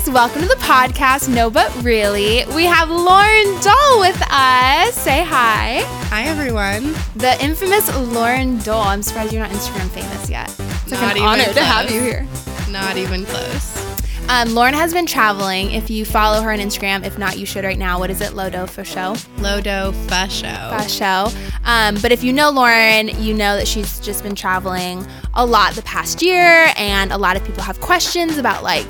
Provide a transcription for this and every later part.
guys. Welcome to the podcast, No But Really. We have Lauren Doll with us. Say hi. Hi, everyone. The infamous Lauren Doll. I'm surprised you're not Instagram famous yet. It's like Not an honor to have you here. Not even close. Um, Lauren has been traveling. If you follow her on Instagram, if not, you should right now. What is it? Lodo for show. Lodo Fasho. Fast show. Um, but if you know Lauren, you know that she's just been traveling a lot the past year, and a lot of people have questions about like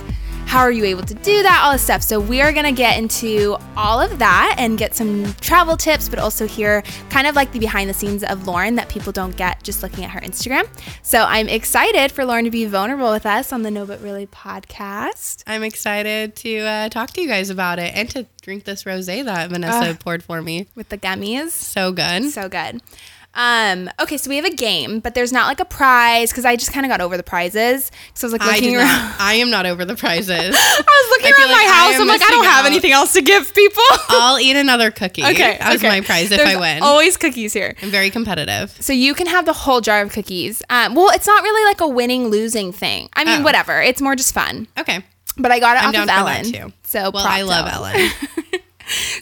how are you able to do that, all this stuff. So we are gonna get into all of that and get some travel tips, but also hear kind of like the behind the scenes of Lauren that people don't get just looking at her Instagram. So I'm excited for Lauren to be vulnerable with us on the No But Really podcast. I'm excited to uh, talk to you guys about it and to drink this rosé that Vanessa Ugh. poured for me. With the gummies. So good. So good. Um, okay, so we have a game, but there's not like a prize because I just kind of got over the prizes. So I was like I, looking did around. not, I am not over the prizes. I was looking I around like my house. I'm like, I don't have anything else to give people. I'll eat another cookie okay, as okay. my prize if There's I win. Always cookies here. I'm very competitive. So you can have the whole jar of cookies. Um, well, it's not really like a winning losing thing. I mean, Oh. whatever. It's more just fun. Okay. But I got it I'm off of Ellen. too. So Well, I love out. Ellen.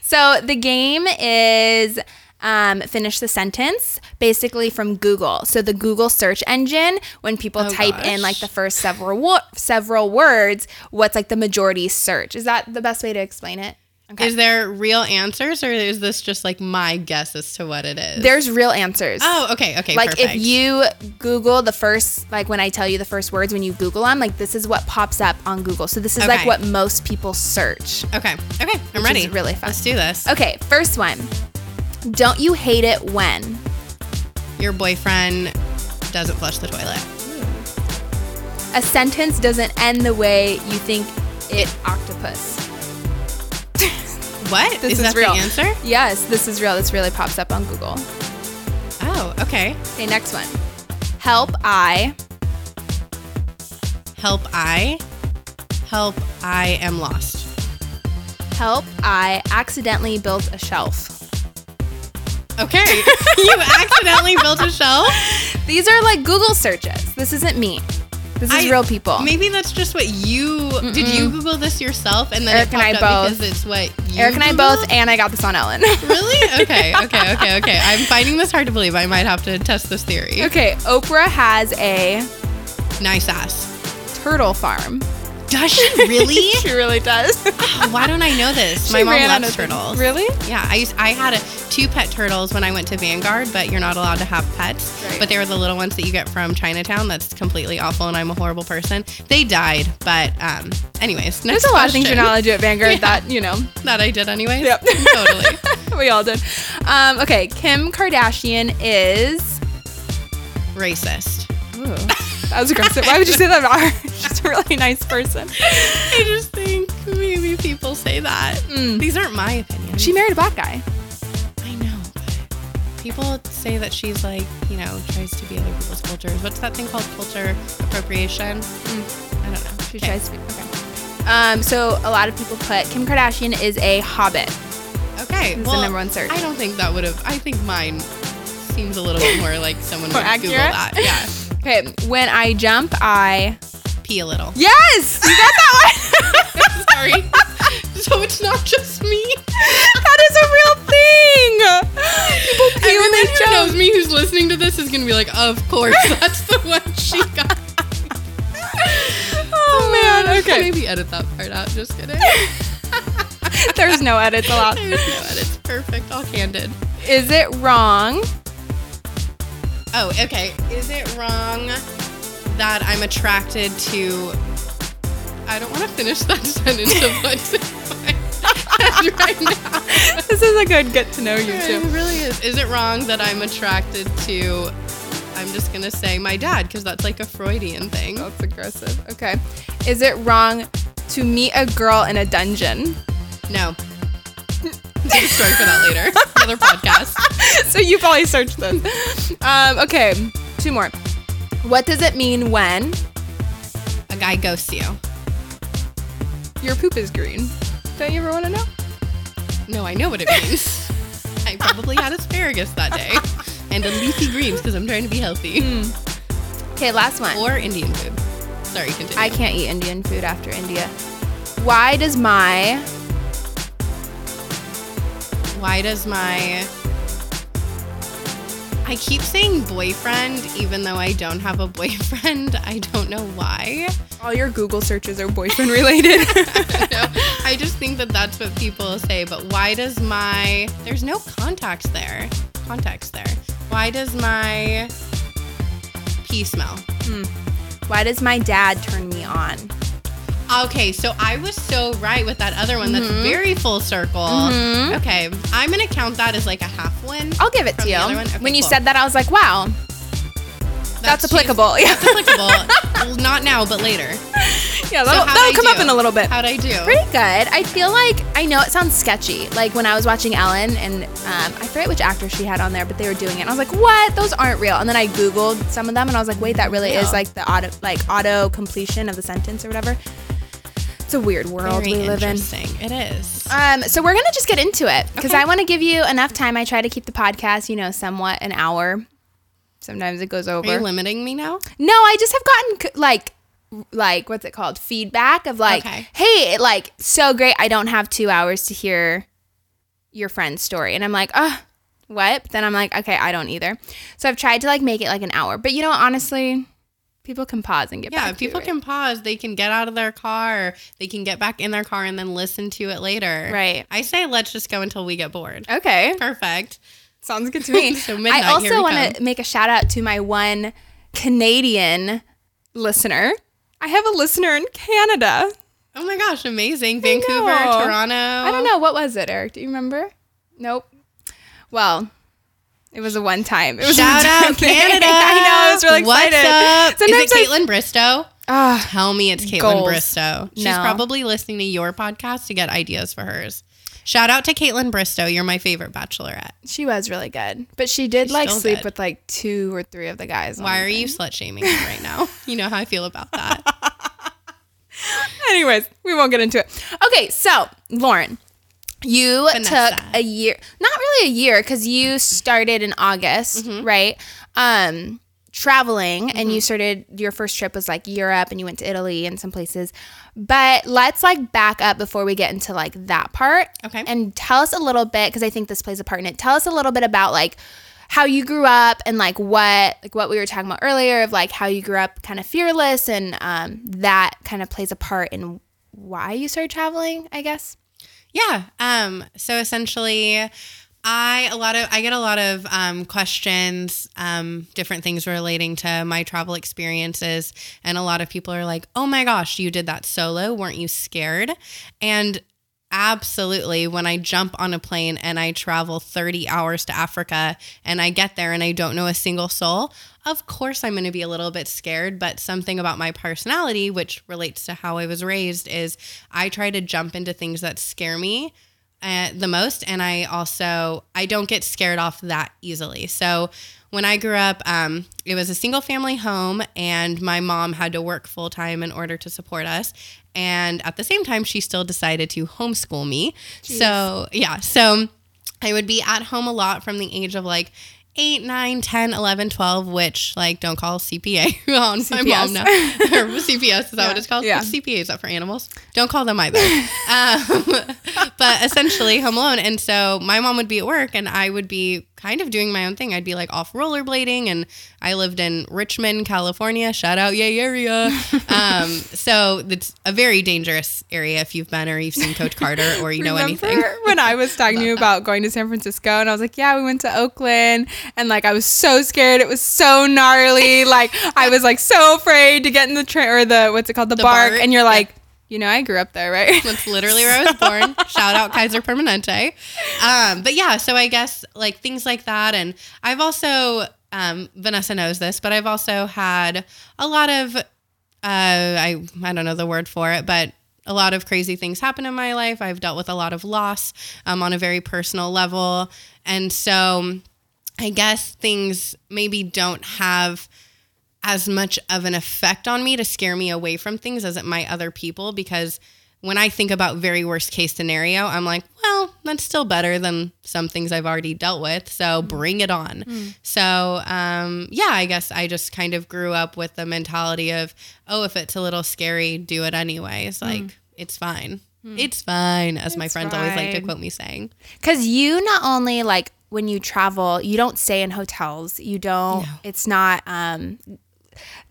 So the game is um, finish the sentence basically from Google. So the Google search engine, when people Oh, type in like the first several wo- several words, what's like the majority search? Is that the best way to explain it? Okay. Is there real answers or is this just like my guess as to what it is? There's real answers. Oh, okay. Okay. like perfect. if you Google the first, like when I tell you the first words, when you Google them, like this is what pops up on Google. So this is like what most people search. Okay. Okay. I'm ready. is really fun. Let's do this. Okay, first one. Don't you hate it when? Your boyfriend doesn't flush the toilet. A sentence doesn't end the way you think it octopus. What? This is, that real. the answer? Yes, this is real. This really pops up on Google. Oh, okay. Okay, next one. Help I. Help I. Help I am lost. Help I accidentally built a shelf. Okay. you accidentally built a shelf? These are like Google searches. This isn't me. This is I- real people. Maybe that's just what you did you Google this yourself and then Eric it and I popped up both. because it's what you Eric and I Googled? both, and I got this on Ellen. Really? Okay, okay, okay, okay. I'm finding this hard to believe. I might have to test this theory. okay, Oprah has a Nice ass. turtle farm. Does she really? she really does. Why don't I know this? My mom loves turtles. Really? Yeah, I used, I had a, two pet turtles when I went to Vanguard, but you're not allowed to have pets. Right. But they were the little ones that you get from Chinatown. That's completely awful, and I'm a horrible person. They died, but um, anyways, next There's a lot of things you're not allowed to do at Vanguard Yeah. that, you know, that I did anyways. Yep. totally. we all did. Um, okay, Kim Kardashian is. Racist. That was aggressive. Why would you say that about her? She's a really nice person. I just think maybe people say that. These aren't my opinions. She married a black guy. I know. People say that she's like, you know, tries to be other people's cultures. What's that thing called? Culture appropriation? I don't know. She Okay. tries to be. Okay. Um, so a lot of people put Kim Kardashian is a hobbit. Okay. This is the number one search. I don't think that would have. I think mine seems a little bit more like someone More would Google accurate? that. Okay, when I jump, I. Pee a little. Yes, you got that one. Sorry. so it's not just me. that is a real thing. People pee when Everyone they who jump. knows me who's listening to this is gonna be like, of course, that's the one she got. Oh man. Okay. Maybe edit that part out. Just kidding. There's no edits allowed. There's no edits. Perfect. All candid. Is it wrong? Oh, okay. Is it wrong that I'm attracted to? I don't want to finish that sentence of what's in my head right now. This is a good get to know you too. It really is. Is it wrong that I'm attracted to? I'm just gonna say my dad because that's like a Freudian thing. That's aggressive. Okay. Is it wrong to meet a girl in a dungeon? No. Story for that later. Another podcast. so you probably searched this. Um, okay, two more. What does it mean when A guy ghosts you. your poop is green? Don't you ever want to know? No, I know what it means. I probably had asparagus that day and a leafy greens because I'm trying to be healthy. Okay, last one. Or Indian food. Sorry, continue. I can't eat Indian food after India. Why does my Why does my I keep saying boyfriend even though I don't have a boyfriend. I don't know why. all your Google searches are boyfriend related? No, I just think that that's what people say. But why does my there's no contacts there? Context there. Why does my pee smell? Hmm. Why does my dad turn me on? Okay, so I was so right with that other one. That's Mm-hmm. very full circle. Okay, I'm gonna count that as like a half win. I'll give it to you. the other one? Okay, when you cool. said that, I was like, wow, that's, she's- applicable. Yeah, That's applicable. well, not now, but later. yeah, that'll, how'd that'll come up in a little bit. How'd I do? Pretty good. I feel like I know it sounds sketchy. Like when I was watching Ellen, and um, I forget which actor she had on there, but they were doing it. And I was like, "What? Those aren't real." And then I googled some of them, and I was like, "Wait, that really is like the auto like auto completion of the sentence or whatever." It's a weird world Very we live in. It is. Um, so we're gonna just get into it because Okay. I want to give you enough time. I try to keep the podcast, you know, somewhat an hour. Sometimes it goes Are you over. limiting me now? No, I just have gotten like like what's it called? Feedback of like, Okay. hey, like so great. I don't have 2 hours to hear your friend's story. And I'm like, "Uh, what?" But then I'm like, "Okay, I don't either." So I've tried to like make it like an hour. But you know, honestly, people can pause and get back. Yeah, people can pause. They can get out of their car. They can get back in their car and then listen to it later. Right. I say let's just go until we get bored. Okay. Perfect. Sounds good to me. So midnight, I also want to make a shout out to my one Canadian listener. I have a listener in Canada. Oh my gosh, amazing. Vancouver, know. Toronto. I don't know what was it, Eric. Do you remember? Nope. Well, it was a one time. It was a Shout one-time out thing. Canada. I know. I was really What's excited. up? Sometimes Is it Kaitlyn Bristowe? Ah, Tell me it's Kaitlyn Goals. Bristowe. She's No. probably listening to your podcast to get ideas for hers. Shout out to Kaitlyn Bristowe. You're my favorite bachelorette. she was really good, but she did She's like sleep good. with like two or three of the guys. Why are you slut shaming me right now? You know how I feel about that. Anyways, we won't get into it. Okay, so Lauren, you Vanessa. took a year, not really a year, because you started in August, Mm-hmm. right? Um, traveling, and you started your first trip was like Europe, and you went to Italy and some places. But let's like back up before we get into like that part. Okay. And tell us a little bit, because I think this plays a part in it. Tell us a little bit about like how you grew up and like what like what we were talking about earlier of like how you grew up kind of fearless and um, that kind of plays a part in why you started traveling i guess Yeah. Um, so essentially I a lot of I get a lot of um, questions, um, different things relating to my travel experiences, and a lot of people are like, "Oh my gosh, you did that solo? Weren't you scared?" And absolutely, when I jump on a plane and I travel 30 hours to Africa and I get there and I don't know a single soul, of course I'm going to be a little bit scared. But something about my personality, which relates to how I was raised, is I try to jump into things that scare me uh, the most and i also i don't get scared off that easily so when i grew up um, it was a single family home and my mom had to work full time in order to support us and at the same time she still decided to homeschool me so yeah so i would be at home a lot from the age of like 8 9 10 11 12 which like don't call cpa on my CPS. mom now or cps is that Yeah. what it's called Yeah. What's cpa is that for animals don't call them either um, but essentially home alone. And so my mom would be at work and I would be kind of doing my own thing. I'd be like off rollerblading and I lived in Richmond, California. Shout out yay area. um, so it's a very dangerous area if you've been or you've seen Coach Carter or you know anything. when i was talking to you about going to san francisco and i was like yeah we went to oakland and like i was so scared it was so gnarly like i was like so afraid to get in the train or the what's it called the, bark BART, and you're yeah. You know i grew up there right That's literally where I was born. Shout out Kaiser Permanente. Um, but yeah, so I guess like things like that. And I've also, um, Vanessa knows this, but I've also had a lot of, uh, I, I don't know the word for it, but a lot of crazy things happen in my life. I've dealt with a lot of loss um, on a very personal level. And so I guess things maybe don't have as much of an effect on me to scare me away from things as it might other people because when I think about very worst case scenario, I'm like, well, that's still better than some things I've already dealt with. So bring it on. So, um, yeah, I guess I just kind of grew up with the mentality of, oh, if it's a little scary, do it anyways. Like, it's fine. It's fine, as my It's friends always like to quote me saying. Because you not only like when you travel, you don't stay in hotels. You don't. No. It's not um,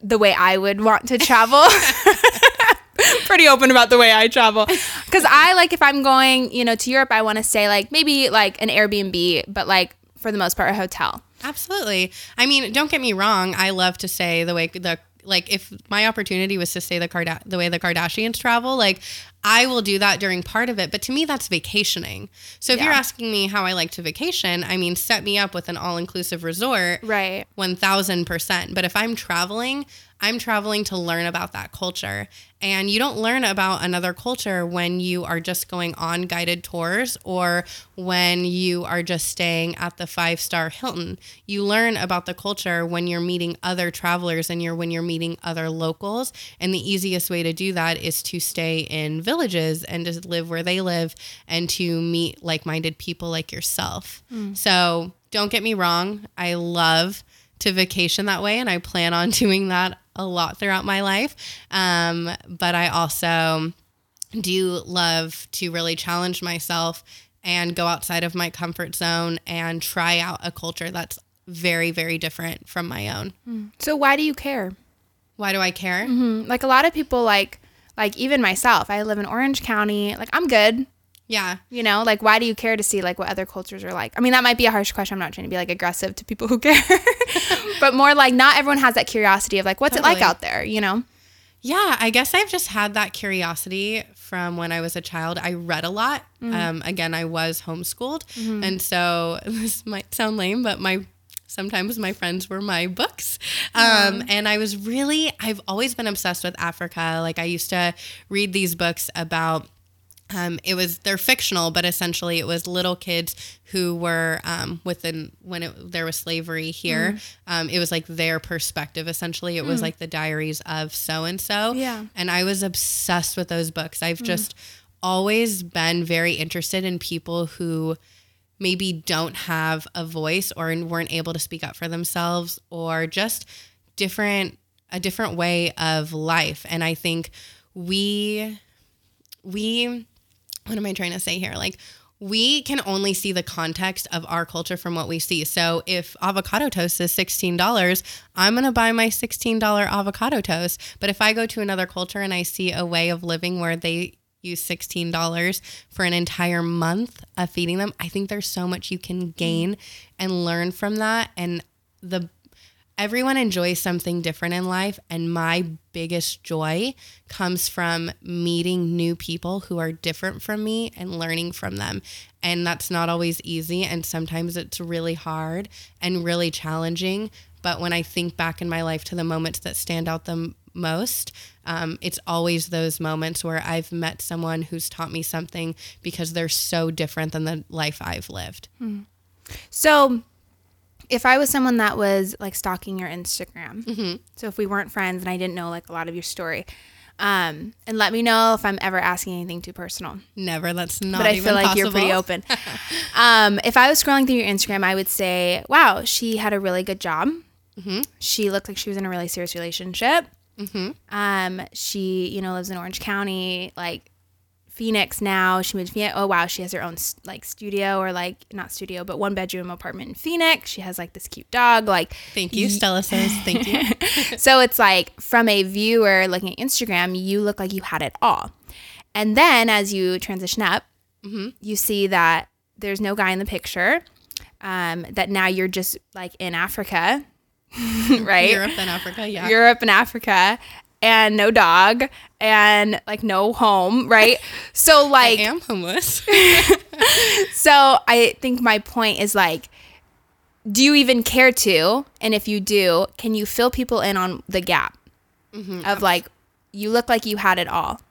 the way I would want to travel. Pretty open about the way I travel. Because I like if I'm going, you know, to Europe, I want to stay like maybe like an Airbnb, but like for the most part a hotel. Absolutely. I mean, don't get me wrong. I love to say the way the like if my opportunity was to say the Karda- the way the Kardashians travel, like I will do that during part of it. But to me, that's vacationing. So if Yeah. you're asking me how I like to vacation, I mean, set me up with an all inclusive resort. Right. 1000%. But if I'm traveling, I'm traveling to learn about that culture. And you don't learn about another culture when you are just going on guided tours or when you are just staying at the five star Hilton. You learn about the culture when you're meeting other travelers and you're when you're meeting other locals. And the easiest way to do that is to stay in villages and just live where they live and to meet like minded people like yourself. So don't get me wrong. I love to vacation that way and I plan on doing that a lot throughout my life. Um, but I also do love to really challenge myself and go outside of my comfort zone and try out a culture that's very, very different from my own. So why do you care? Why do I care? Mm, Like a lot of people, like like even myself. I live in Orange County. Like I'm good. Yeah. You know, like why do you care to see like what other cultures are like? I mean, that might be a harsh question. I'm not trying to be like aggressive to people who care, but more like not everyone has that curiosity of like what's it like out there. You know? Yeah, I guess I've just had that curiosity from when I was a child. I read a lot. Um, again, I was homeschooled, and so this might sound lame, but my sometimes my friends were my books. Um, and I was really, I've always been obsessed with Africa. Like I used to read these books about. Um, it was they're fictional, but essentially it was little kids who were um, within when it, there was slavery here. Um, it was like their perspective. Essentially, it was like the diaries of so and so. Yeah. And I was obsessed with those books. I've just always been very interested in people who maybe don't have a voice or weren't able to speak up for themselves or just different a different way of life. And I think we we what am I trying to say here? Like we can only see the context of our culture from what we see. So if avocado toast is $16, I'm going to buy my $16 avocado toast. But if I go to another culture and I see a way of living where they use $16 for an entire month of feeding them, I think there's so much you can gain and learn from that. And the everyone enjoys something different in life. And my biggest joy comes from meeting new people who are different from me and learning from them. And that's not always easy. And sometimes it's really hard and really challenging. But when i think back in my life to the moments that stand out the most um, it's always those moments where i've met someone who's taught me something because they're so different than the life i've lived So, if I was someone that was like stalking your Instagram, so if we weren't friends and I didn't know like a lot of your story, um, and let me know if I'm ever asking anything too personal. never that's not but I even feel like you're pretty open. um, if I was scrolling through your Instagram, I would say, "Wow, she had a really good job. She looked like she was in a really serious relationship. Um, she, you know, lives in Orange County, like Phoenix now. She moved to Phoenix. Oh wow, she has her own like studio or like not studio, but one bedroom apartment in Phoenix. She has like this cute dog. Like Thank you, Stella says. Thank you. so it's like from a viewer looking at Instagram, you look like you had it all. And then as you transition up, you see that there's no guy in the picture. Um, that now you're just like in Africa, right? Europe and Africa, yeah. Europe and Africa, and no dog and like no home, right? So like I am homeless. so I think my point is like, do you even care to? And if you do, can you fill people in on the gap mm-hmm. of like, you look like you had it all?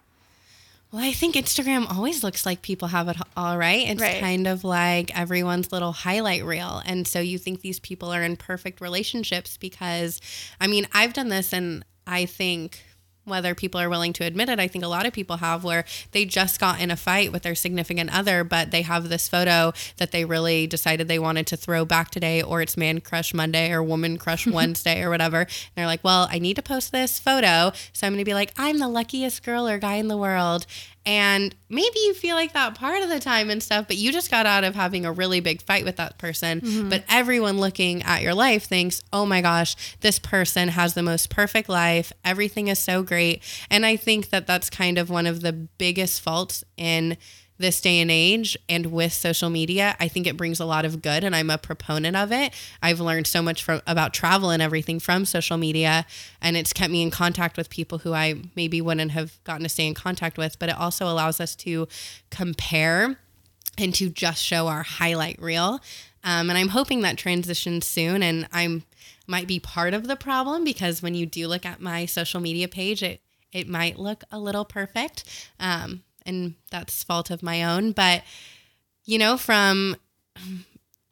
Well, I think Instagram always looks like people have it all right. It's Right. kind of like everyone's little highlight reel. And so you think these people are in perfect relationships because, I mean, I've done this and I think. Whether people are willing to admit it, I think a lot of people have where they just got in a fight with their significant other, but they have this photo that they really decided they wanted to throw back today, or it's Man Crush Monday or Woman Crush Wednesday or whatever. And they're like, well, I need to post this photo. So I'm going to be like, I'm the luckiest girl or guy in the world. And maybe you feel like that part of the time and stuff, but you just got out of having a really big fight with that person. Mm-hmm. But everyone looking at your life thinks, oh my gosh, this person has the most perfect life. Everything is so great. And I think that that's kind of one of the biggest faults in this day and age and with social media i think it brings a lot of good and i'm a proponent of it. I've learned so much from about travel and everything from social media and it's kept me in contact with people who i maybe wouldn't have gotten to stay in contact with but it also allows us to compare and to just show our highlight reel. Um, and i'm hoping that transitions soon and i'm might be part of the problem because when you do look at my social media page it it might look a little perfect. Um, and that's fault of my own. But you know, from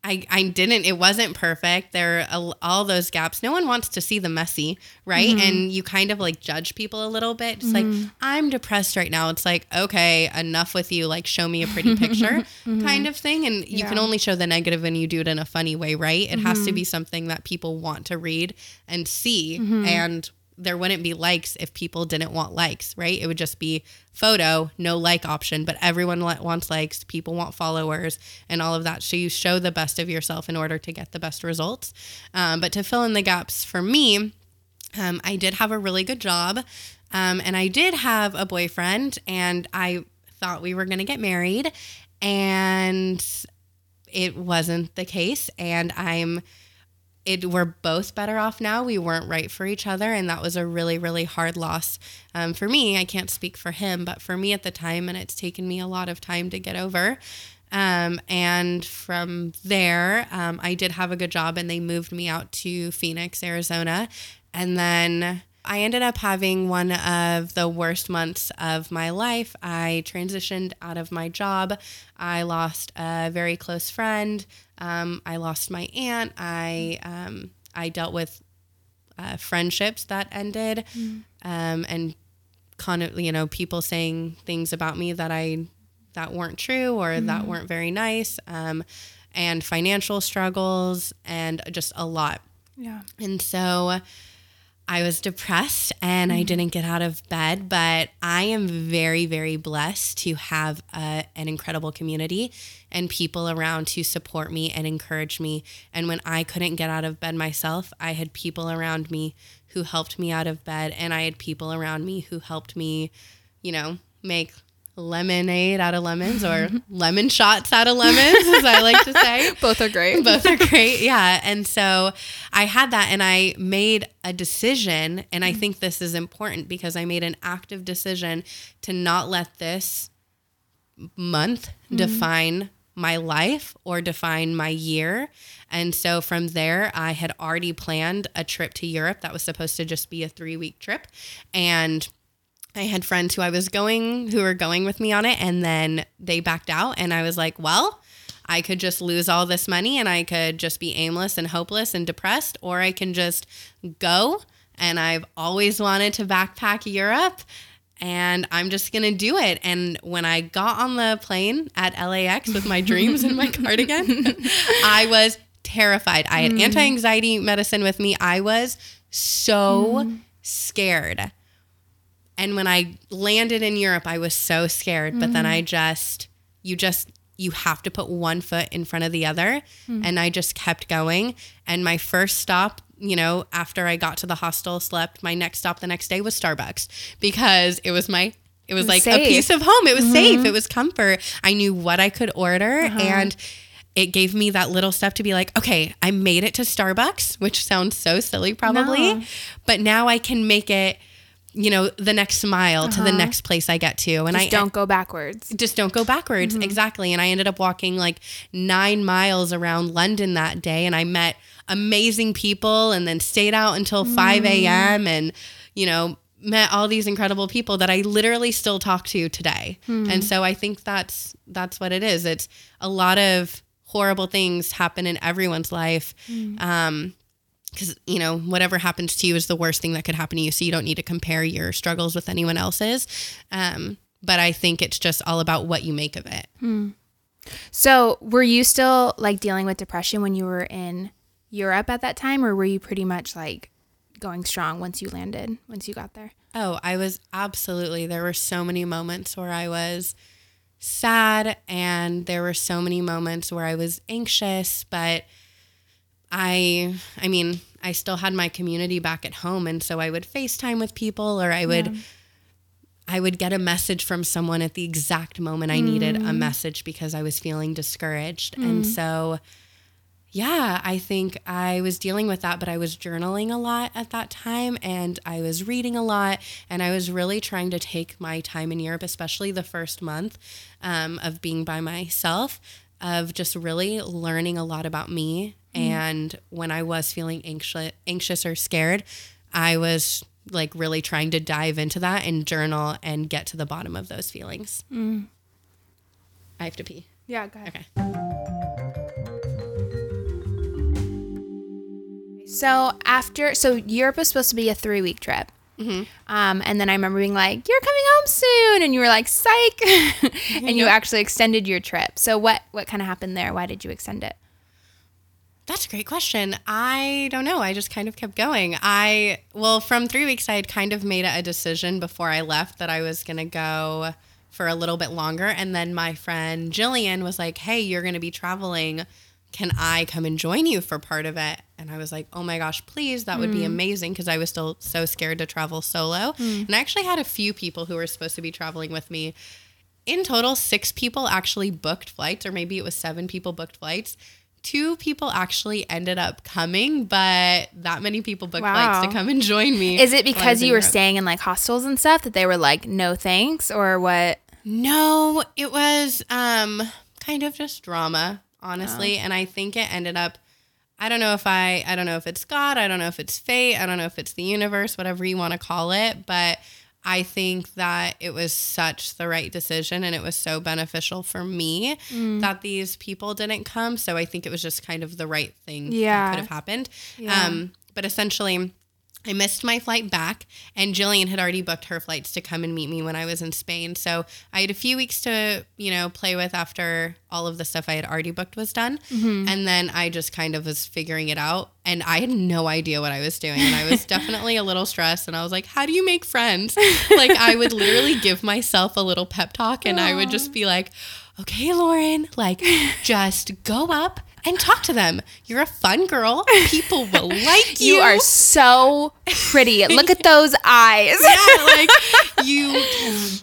I I didn't. It wasn't perfect. There are all those gaps. No one wants to see the messy, right? Mm-hmm. And you kind of like judge people a little bit. It's like mm-hmm. I'm depressed right now. It's like okay, enough with you. Like show me a pretty picture, mm-hmm. kind of thing. And you can only show the negative when you do it in a funny way, right? It has to be mm-hmm. something that people want to read and see, and there wouldn't be likes if people didn't want likes, right? It would just be photo, no like option, but everyone wants likes, people want followers, and all of that. So you show the best of yourself in order to get the best results. Um, but to fill in the gaps for me, um, I did have a really good job, um, and I did have a boyfriend, and I thought we were going to get married, and it wasn't the case. And I'm it we're both better off now. We weren't right for each other, and that was a really really hard loss um, for me. I can't speak for him, but for me at the time, and it's taken me a lot of time to get over. Um, and from there, um, I did have a good job, and they moved me out to Phoenix, Arizona, and then. I ended up having one of the worst months of my life. I transitioned out of my job. I lost a very close friend. Um, I lost my aunt. I um, I dealt with uh, friendships that ended, um, and kind of you know people saying things about me that I that weren't true or that weren't very nice, um, and financial struggles and just a lot. Yeah. And so I was depressed and I mm-hmm. didn't get out of bed, but I am very, very blessed to have a, an incredible community and people around to support me and encourage me. And when I couldn't get out of bed myself, I had people around me who helped me out of bed, and I had people around me who helped me, you know, make lemonade out of lemons or lemon shots out of lemons, as I like to say. Both are great. Both are great. Yeah. And so I had that and I made a decision. And I mm-hmm. think this is important because I made an active decision to not let this month mm-hmm. define my life or define my year. And so from there, I had already planned a trip to Europe that was supposed to just be a three week trip. And I had friends who I was going, who were going with me on it, and then they backed out. And I was like, well, I could just lose all this money and I could just be aimless and hopeless and depressed, or I can just go. And I've always wanted to backpack Europe and I'm just going to do it. And when I got on the plane at LAX with my dreams and my cardigan, I was terrified. I had hmm. anti anxiety medicine with me. I was so hmm. scared. And when I landed in Europe, I was so scared. But then I just, you just, you have to put one foot in front of the other. And I just kept going. And my first stop, you know, after I got to the hostel, slept, my next stop the next day was Starbucks because it was my, it was like a piece of home. It was safe. It was comfort. I knew what I could order. Uh-huh. And, it gave me that little step to be like, okay, I made it to Starbucks, which sounds so silly probably, No. but now I can make it, you know, the next mile to the next place I get to. And Uh-huh. Just I don't go backwards. just don't go backwards. Exactly. And I ended up walking like nine miles around London that day and I met amazing people and then stayed out until 5 a.m. and, you know, met all these incredible people that I literally still talk to today. And so I think that's that's what it is. It's a lot of horrible things happen in everyone's life. Um because you know whatever happens to you is the worst thing that could happen to you so you don't need to compare your struggles with anyone else's um, but i think it's just all about what you make of it So, were you still like dealing with depression when you were in Europe at that time, or were you pretty much like going strong once you landed, once you got there? Oh, I was absolutely. There were so many moments where I was sad, and there were so many moments where I was anxious, but I, I mean, I still had my community back at home, and so I would FaceTime with people, or I would. Yeah. I would get a message from someone at the exact moment I needed a message because I was feeling discouraged. And so, yeah, I think I was dealing with that, but I was journaling a lot at that time and I was reading a lot. And I was really trying to take my time in Europe, especially the first month um, of being by myself, of just really learning a lot about me. And when I was feeling anxious, anxious or scared, I was like really trying to dive into that and journal and get to the bottom of those feelings. I have to pee. Yeah, go ahead. Okay. So after, so Europe was supposed to be a three week trip. Mm-hmm. Um, and then I remember being like, "You're coming home soon," and you were like, "Psych!" and you actually extended your trip. So what what kind of happened there? Why did you extend it? That's a great question. I don't know. I just kind of kept going. I, well, from three weeks, I had kind of made a decision before I left that I was going to go for a little bit longer. And then my friend Jillian was like, hey, you're going to be traveling. Can I come and join you for part of it? And I was like, oh my gosh, please. That would be mm. amazing because I was still so scared to travel solo. Mm. And I actually had a few people who were supposed to be traveling with me. In total, six people actually booked flights, or maybe it was seven people booked flights. Two people actually ended up coming, but that many people booked flights to come and join me. Is it while I was because you were Europe. staying in like hostels and stuff that they were like, "No thanks," or what? No, it was um kind of just drama, honestly, Oh. and I think it ended up I don't know if I I don't know if it's God, I don't know if it's fate, I don't know if it's the universe, whatever you want to call it, but I think that it was such the right decision and it was so beneficial for me Mm. that these people didn't come. So I think it was just kind of the right thing Yeah. that could have happened. Yeah. Um, but essentially, I missed my flight back, and Jillian had already booked her flights to come and meet me when I was in Spain. So I had a few weeks to, you know, play with after all of the stuff I had already booked was done. Mm-hmm. And then I just kind of was figuring it out, and I had no idea what I was doing. And I was definitely a little stressed, and I was like, how do you make friends? like, I would literally give myself a little pep talk, and I would just be like, okay, Lauren, like, just go up. And talk to them. You're a fun girl. People will like you. You are so pretty. Look at those eyes. yeah, like you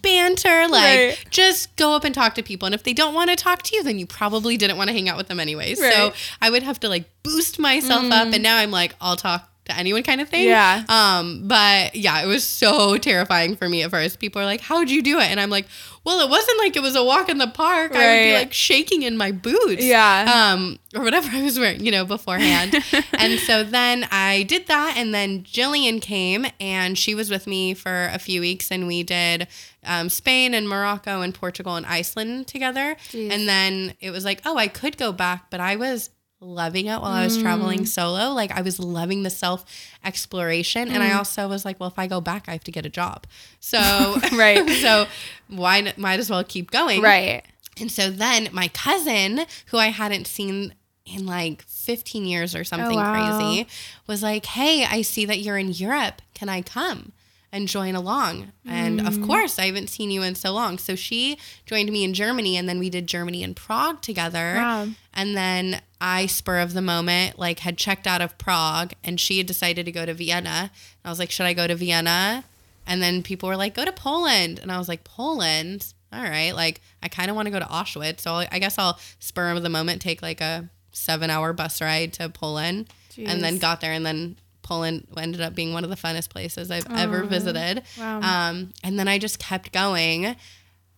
banter, like Right. just go up and talk to people. And if they don't want to talk to you, then you probably didn't want to hang out with them anyways. So I would have to like boost myself up, mm-hmm. and now I'm like, I'll talk to anyone kind of thing. Yeah. Um, but yeah, it was so terrifying for me at first. People are like, How'd you do it? And I'm like, Well, it wasn't like it was a walk in the park. I would be like shaking in my boots. Yeah. Um, or whatever I was wearing, you know, beforehand. and so then I did that, and then Jillian came, and she was with me for a few weeks, and we did um, Spain and Morocco and Portugal and Iceland together. Jeez. And then it was like, oh, I could go back, but I was loving it while I was traveling Mm. solo. Like I was loving the self exploration, and I Mm. also was like, well, if I go back, I have to get a job. So Right. so why might as well keep going, right. and so then my cousin, who I hadn't seen in like 15 years or something Oh, wow. crazy, was like, Hey, I see that you're in Europe. Can I come and join along? And Mm. of course, I haven't seen you in so long. So she joined me in Germany and then we did Germany and Prague together. Wow. And then I, spur of the moment, like had checked out of Prague and she had decided to go to Vienna. I was like, Should I go to Vienna? And then people were like, Go to Poland. And I was like, Poland? All right. Like, I kind of want to go to Auschwitz. So I guess I'll spur of the moment take like a seven hour bus ride to Poland and then got there. And then Poland ended up being one of the funnest places I've ever visited. Wow. Um, and then I just kept going.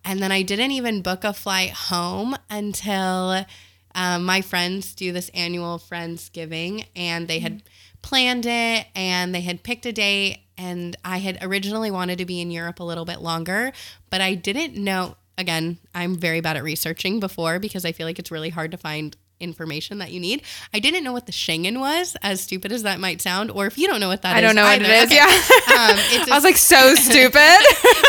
And then I didn't even book a flight home until um, my friends do this annual Friendsgiving and they had planned it and they had picked a date. And I had originally wanted to be in Europe a little bit longer, but I didn't know. Again, I'm very bad at researching before because I feel like it's really hard to find information that you need. I didn't know what the Schengen was, as stupid as that might sound, or if you don't know what that I is, don't know what it is. Okay. Yeah. Um, I was like so stupid.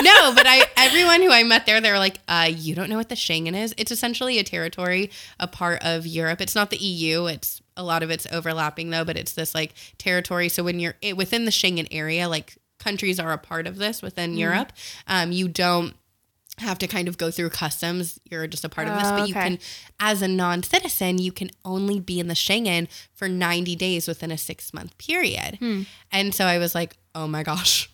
no, but I everyone who I met there, they were like, uh, "You don't know what the Schengen is? It's essentially a territory, a part of Europe. It's not the EU. It's a lot of it's overlapping though, but it's this like territory. So when you're within the Schengen area, like countries are a part of this within Europe, um, you don't have to kind of go through customs. You're just a part of this, Oh, but you can, as a non citizen, you can only be in the Schengen for 90 days within a six month period. Hmm. And so I was like, oh my gosh,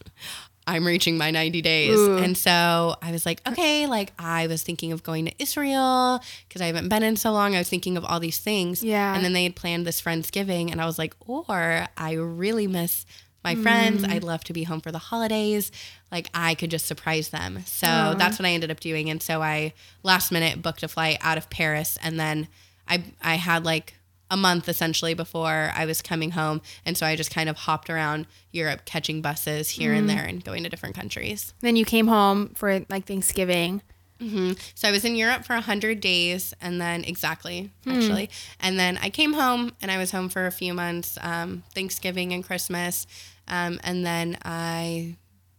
I'm reaching my 90 days. Ooh. And so I was like, okay, like I was thinking of going to Israel because I haven't been in so long. I was thinking of all these things. Yeah. And then they had planned this Friendsgiving, and I was like, or I really miss my friends. Mm. I'd love to be home for the holidays. Like I could just surprise them. So that's what I ended up doing. And so I last minute booked a flight out of Paris, and then I I had like a month essentially before I was coming home, and so I just kind of hopped around Europe, catching buses here Mm. and there, and going to different countries. Then you came home for like Thanksgiving. hmm So I was in Europe for 100 days and then exactly, Hmm. actually. And then I came home and I was home for a few months, um, Thanksgiving and Christmas. Um, and then I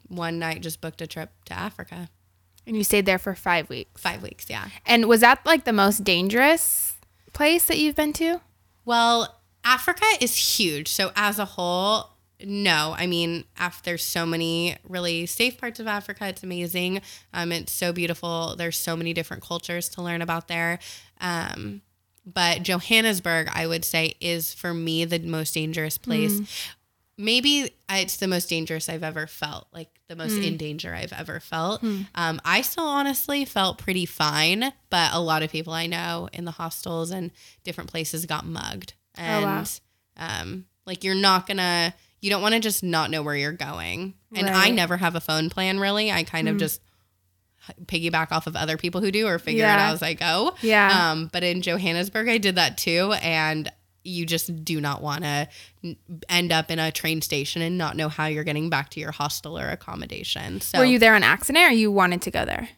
one night just booked a trip to Africa. And you stayed there for five weeks. Five weeks, yeah. And was that like the most dangerous place that you've been to? Well, Africa is huge. So as a whole, no. I mean, af- there's so many really safe parts of Africa. It's amazing. Um, it's so beautiful. There's so many different cultures to learn about there. Um, but Johannesburg, I would say, is for me the most dangerous place. Maybe it's the most dangerous I've ever felt, like the most in danger I've ever felt. Um, I still honestly felt pretty fine, but a lot of people I know in the hostels and different places got mugged. And wow. um, like you're not gonna, you don't want to just not know where you're going. And I never have a phone plan really. I kind of just piggyback off of other people who do or figure it out as I go. Yeah. Um, but in Johannesburg, I did that too, and you just do not want to end up in a train station and not know how you're getting back to your hostel or accommodation. So Were you there on accident or you wanted to go there?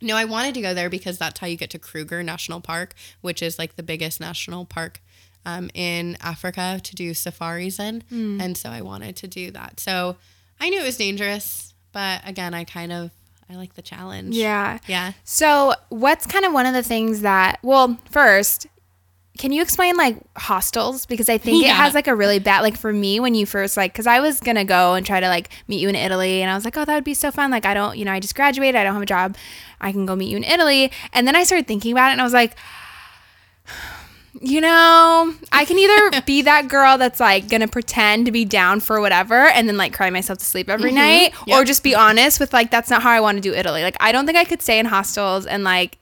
no, I wanted to go there because that's how you get to Kruger National Park, which is like the biggest national park um, in Africa to do safaris in. Hmm. And so I wanted to do that. So I knew it was dangerous, but again, I kind of I like the challenge. Yeah. Yeah. So, what's kind of one of the things that, well, first, can you explain like hostels? Because I think it has like a really bad, like for me, when you first, like, because I was to go and try to like meet you in Italy. And I was like, oh, that would be so fun. Like, I don't, you know, I just graduated. I don't have a job. I can go meet you in Italy. And then I started thinking about it and I was like, you know, I can either be that girl that's like gonna pretend to be down for whatever and then like cry myself to sleep every mm-hmm. night, or just be honest with like that's not how I want to do Italy. Like I don't think I could stay in hostels and like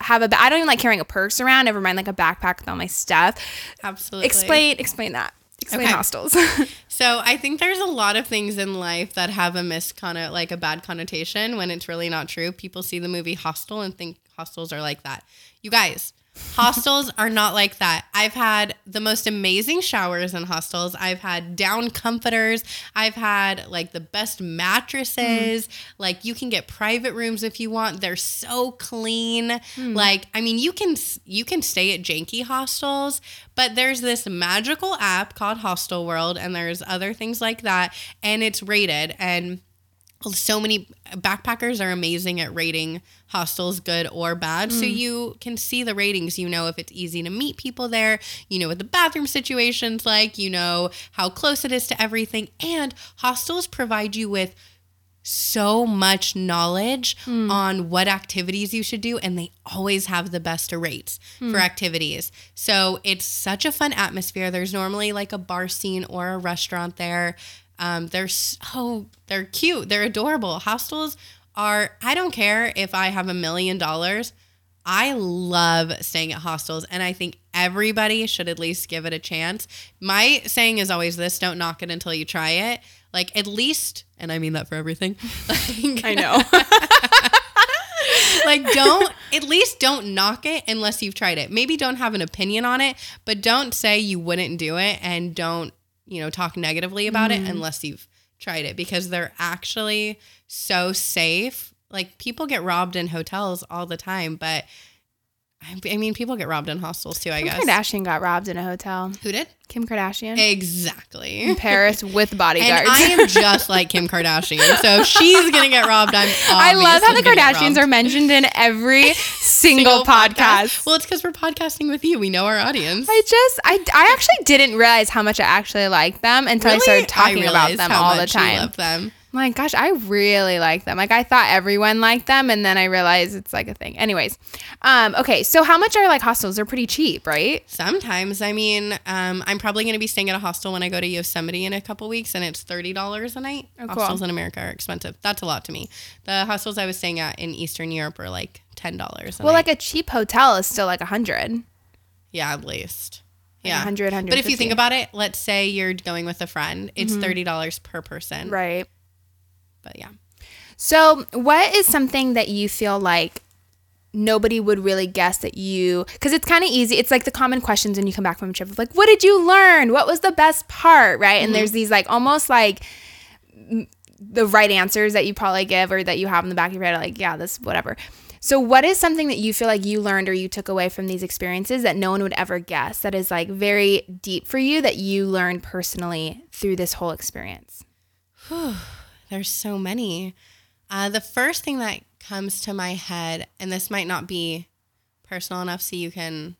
have a. I don't even like carrying a purse around. Never mind like a backpack with all my stuff. Absolutely. Explain, explain that. Explain Okay. hostels. So I think there's a lot of things in life that have a misconno like a bad connotation when it's really not true. People see the movie Hostel and think hostels are like that. You guys, hostels are not like that. I've had the most amazing showers in hostels. I've had down comforters. I've had like the best mattresses. Mm. Like you can get private rooms if you want. They're so clean. Hmm. Like I mean, you can you can stay at janky hostels, but there's this magical app called Hostel World, and there's other things like that, and it's rated and so many backpackers are amazing at rating hostels good or bad. So mm. you can see the ratings. You know if it's easy to meet people there. You know what the bathroom situations like. You know how close it is to everything. And hostels provide you with so much knowledge mm. on what activities you should do and they always have the best rates for mm. activities. So it's such a fun atmosphere. There's normally like a bar scene or a restaurant there um, they're so they're cute they're adorable hostels are i don't care if i have a million dollars I love staying at hostels and I think everybody should at least give it a chance. My saying is always this don't knock it until you try it. Like, at least, and I mean that for everything. Like, I know. like don't at least don't knock it unless you've tried it. Maybe don't have an opinion on it, but don't say you wouldn't do it and don't, you know, talk negatively about it mm-hmm. unless you've tried it because they're actually so safe. Like people get robbed in hotels all the time, but I I mean, people get robbed in hostels too. I guess. Kim guess. Kardashian got robbed in a hotel. Who did? Kim Kardashian Exactly. in Paris with And bodyguards. I am just like Kim Kardashian, so she's gonna get robbed. I'm. I love how the obviously gonna get Kardashians are mentioned in every single, podcast. Well, it's because we're podcasting with you. We know our audience. I just, I, I actually didn't realize how much I actually liked them until I started talking about them all the much you time. love them. I'm gosh, I really like them. Like, I thought everyone liked them, and then I realized it's like a thing. Anyways, um, okay, so how much are like hostels? They're pretty cheap, right? Sometimes, I mean, um, I'm probably going to be staying at a hostel when I go to Yosemite in a couple weeks, and it's thirty dollars a night. Oh, cool. Hostels in America are expensive. That's a lot to me. The hostels I was staying at in Eastern Europe are like ten dollars. Well, like a cheap hotel is still like a hundred. yeah, at least. Yeah, 100, But if you think about it, let's say you're going with a friend, it's thirty dollars per person. Mm-hmm. Right. But yeah, So, what is something that you feel like nobody would really guess that you because it's kind of easy it's like the common questions when you come back from a trip of like what did you learn? What was the best part? Right? And there's mm-hmm. these like almost like the right answers that you probably give or that you have in the back of your head like yeah this whatever. So what is something that you feel like you learned or you took away from these experiences that no one would ever guess that is like very deep for you that you learned personally through this whole experience there's so many. Uh, the first thing that comes to my head, and this might not be personal enough, so you can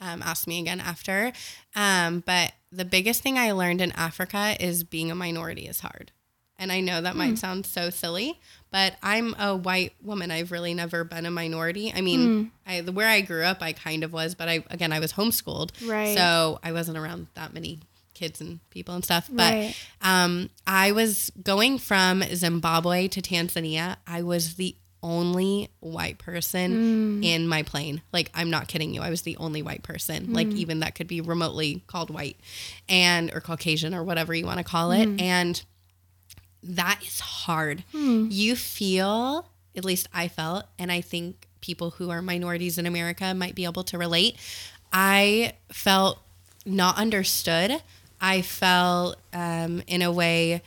um, ask me again after. Um, but the biggest thing I learned in Africa is being a minority is hard. And I know that might sound so silly, but I'm a white woman. I've really never been a minority. I mean, I, where I grew up, I kind of was, but I again, I was homeschooled, Right. So I wasn't around that many kids and people and stuff. But Right. um, I was going from Zimbabwe to Tanzania. I was the only white person Mm. in my plane. Like, I'm not kidding you. I was the only white person. Like, Mm. even that could be remotely called white and or Caucasian or whatever you want to call it. Mm. And that is hard. Hmm. You feel, at least I felt, and I think people who are minorities in America might be able to relate. I felt not understood. I felt um, in a way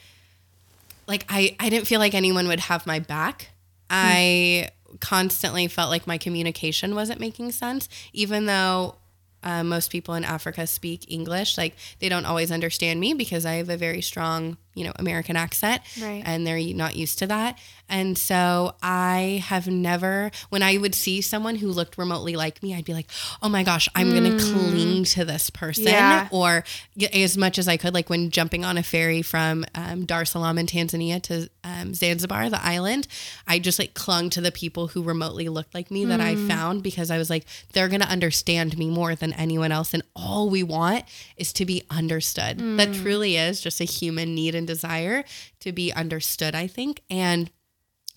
like I, I didn't feel like anyone would have my back. I constantly felt like my communication wasn't making sense, even though uh, most people in Africa speak English. Like they don't always understand me because I have a very strong, you know, American accent, Right. and they're not used to that. And so I have never, when I would see someone who looked remotely like me, I'd be like, oh my gosh, I'm gonna cling to this person, Yeah. or as much as I could, like when jumping on a ferry from um, Dar es Salaam in Tanzania to um, Zanzibar, the island, I just like clung to the people who remotely looked like me that I found because I was like, they're gonna understand me more than anyone else, and all we want is to be understood. That truly is just a human need and desire to be understood. I think, and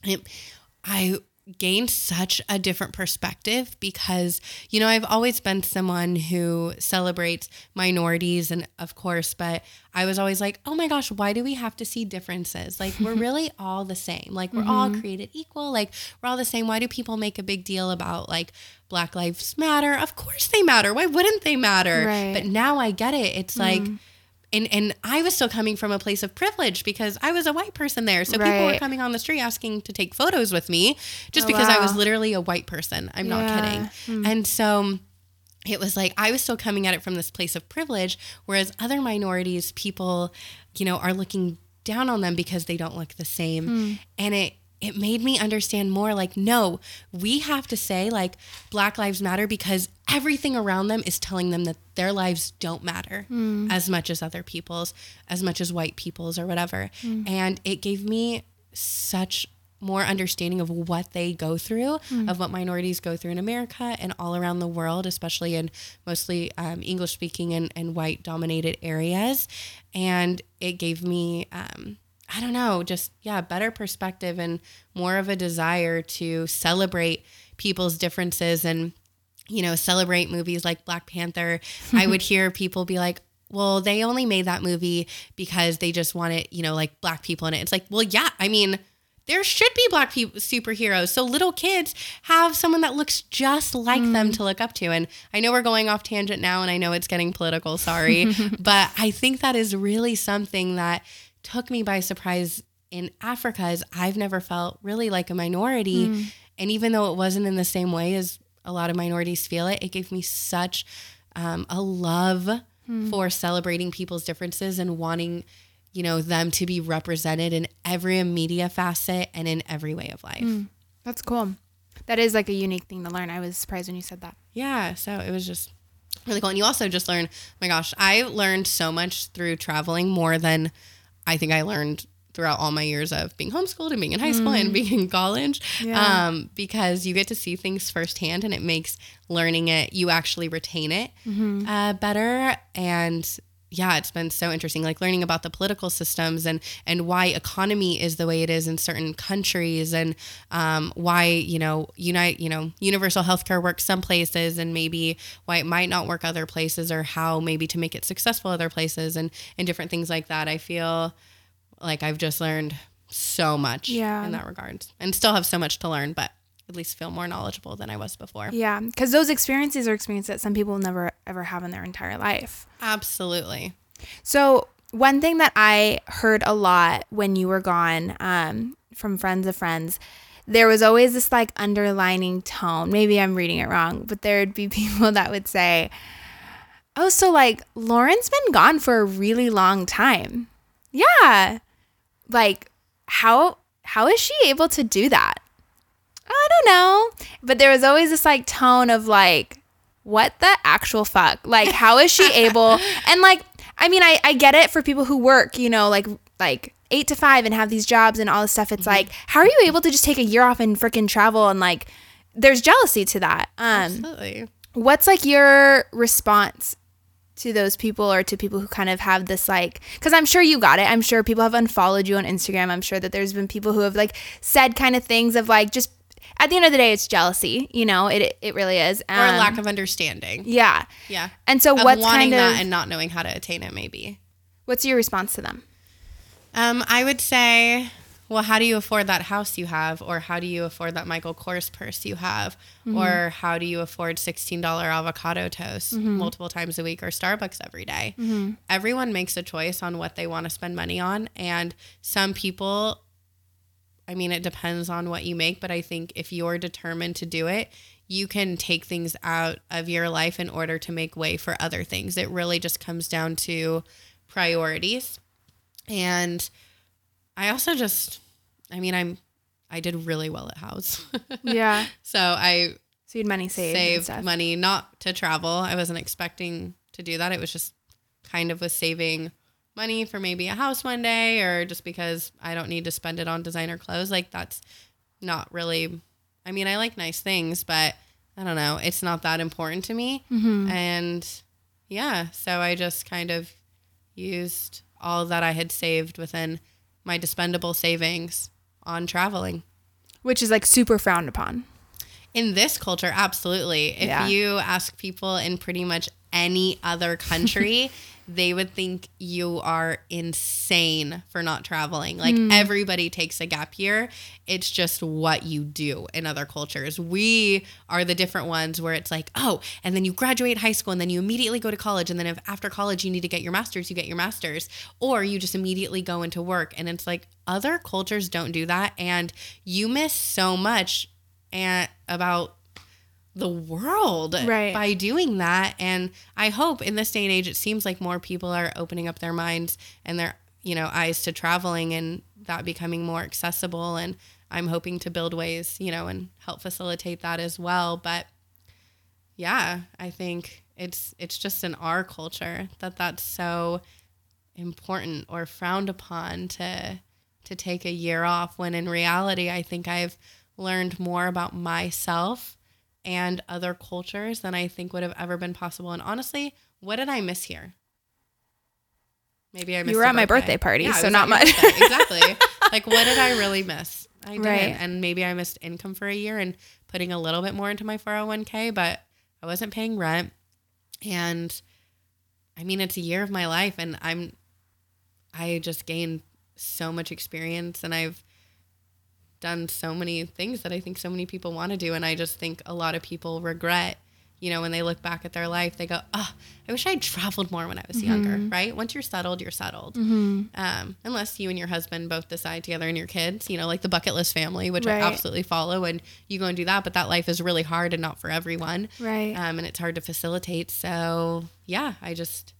it, I gained such a different perspective because you know I've always been someone who celebrates minorities and of course but I was always like oh my gosh why do we have to see differences? Like we're really all the same. Like we're all mm-hmm. created equal. Like we're all the same. Why do people make a big deal about like black lives matter? Of course they matter. Why wouldn't they matter? Right. but now I get it. It's like mm. And and I was still coming from a place of privilege because I was a white person there. So people were coming on the street asking to take photos with me just Oh, because I was literally a white person. I'm not Yeah. kidding. Hmm. And so it was like I was still coming at it from this place of privilege, whereas other minorities, people, you know, are looking down on them because they don't look the same. Hmm. And it it made me understand more like no we have to say like black lives matter because everything around them is telling them that their lives don't matter as much as other people's as much as white people's or whatever. And it gave me such more understanding of what they go through of what minorities go through in america and all around the world especially in mostly um, english speaking and, and white dominated areas. And it gave me um, I don't know, just yeah, better perspective and more of a desire to celebrate people's differences and you know, celebrate movies like Black Panther. I would hear people be like, "Well, they only made that movie because they just wanted, you know, like black people in it." It's like, "Well, yeah, I mean, there should be black people superheroes. So little kids have someone that looks just like them mm. to look up to. And I know we're going off tangent now and I know it's getting political, sorry, but I think that is really something that took me by surprise in Africa is I've never felt really like a minority. Mm. And even though it wasn't in the same way as a lot of minorities feel it. It gave me such um, a love hmm. for celebrating people's differences and wanting, you know, them to be represented in every media facet and in every way of life. Hmm. That's cool. That is like a unique thing to learn. I was surprised when you said that. Yeah, so it was just really cool. And you also just learn, oh my gosh, I learned so much through traveling more than I think I learned throughout all my years of being homeschooled and being in high school and being in college. Yeah. Um, because you get to see things firsthand and it makes learning it, you actually retain it uh, better. And yeah, it's been so interesting, like learning about the political systems and and why economy is the way it is in certain countries, and um, why you know unite you know universal healthcare works some places, and maybe why it might not work other places, or how maybe to make it successful other places, and and different things like that. I feel like I've just learned so much Yeah. in that regard, and still have so much to learn, but at least feel more knowledgeable than I was before. Yeah, because those experiences are experiences that some people never ever have in their entire life. Absolutely. So one thing that I heard a lot when you were gone, um, from friends of friends, there was always this like underlining tone. Maybe I'm reading it wrong, but there would be people that would say, "Oh, so like Lauren's been gone for a really long time." Yeah, like how how is she able to do that? I don't know, but there was always this like tone of like, what the actual fuck? Like, how is she able? And like, I mean, I, I get it for people who work, you know, like like eight to five and have these jobs and all this stuff. It's like, how are you able to just take a year off and freaking travel? And like, there's jealousy to that. Um, Absolutely. what's like your response to those people or to people who kind of have this like because i'm sure you got it i'm sure people have unfollowed you on instagram i'm sure that there's been people who have like said kind of things of like just at the end of the day it's jealousy you know it it really is Or Um, lack of understanding. yeah Yeah. and so of what's wanting kind of that and not knowing how to attain it maybe what's your response to them um, i would say well how do you afford that house you have or how do you afford that michael kors purse you have Mm-hmm. or how do you afford $16 avocado toast Mm-hmm. multiple times a week or starbucks every day? everyone makes a choice on what they want to spend money on and some people I mean, it depends on what you make, but I think if you're determined to do it, you can take things out of your life in order to make way for other things. It really just comes down to priorities. And I also just, I mean, I'm, I did really well at house. yeah so I so you had money saved, saved money not to travel. I wasn't expecting to do that. It was just kind of was saving money for maybe a house one day or just because I don't need to spend it on designer clothes. Like that's not really I mean, I like nice things, but I don't know, it's not that important to me. Mm-hmm. And yeah, so I just kind of used all that I had saved within my dispendable savings on traveling. which is like super frowned upon In this culture, absolutely. If Yeah. you ask people in pretty much any other country, they would think you are insane for not traveling. Like hmm. everybody takes a gap year. It's just what you do in other cultures. We are the different ones where it's like, oh, and then you graduate high school and then you immediately go to college. And then if after college you need to get your master's, you get your master's. Or you just immediately go into work. And it's like other cultures don't do that. And you miss so much and about the world Right. by doing that. And i hope in this day and age it seems like more people are opening up their minds and their you know eyes to traveling and that becoming more accessible. And i'm hoping to build ways you know and help facilitate that as well. But yeah i think it's it's just in our culture that that's so important or frowned upon to to take a year off when in reality I think I've learned more about myself and other cultures than I think would have ever been possible. And honestly, what did I miss here? Maybe I missed. You were at my birthday party, I so not much. exactly. Like, what did I really miss? I didn't. Right. And maybe I missed income for a year and putting a little bit more into my 401k, but I wasn't paying rent. And I mean, it's a year of my life, and I'm, I just gained so much experience, and I've done so many things that I think so many people want to do, and I just think a lot of people regret you know, when they look back at their life, they go, "Oh, I wish I had traveled more when I was Mm-hmm. younger." Right? Once you're settled, you're settled. Um, unless you and your husband both decide together and your kids, you know, like the bucket list family, which Right. I absolutely follow, and you go and do that. But that life is really hard and not for everyone, Right. um, and it's hard to facilitate. So yeah, I just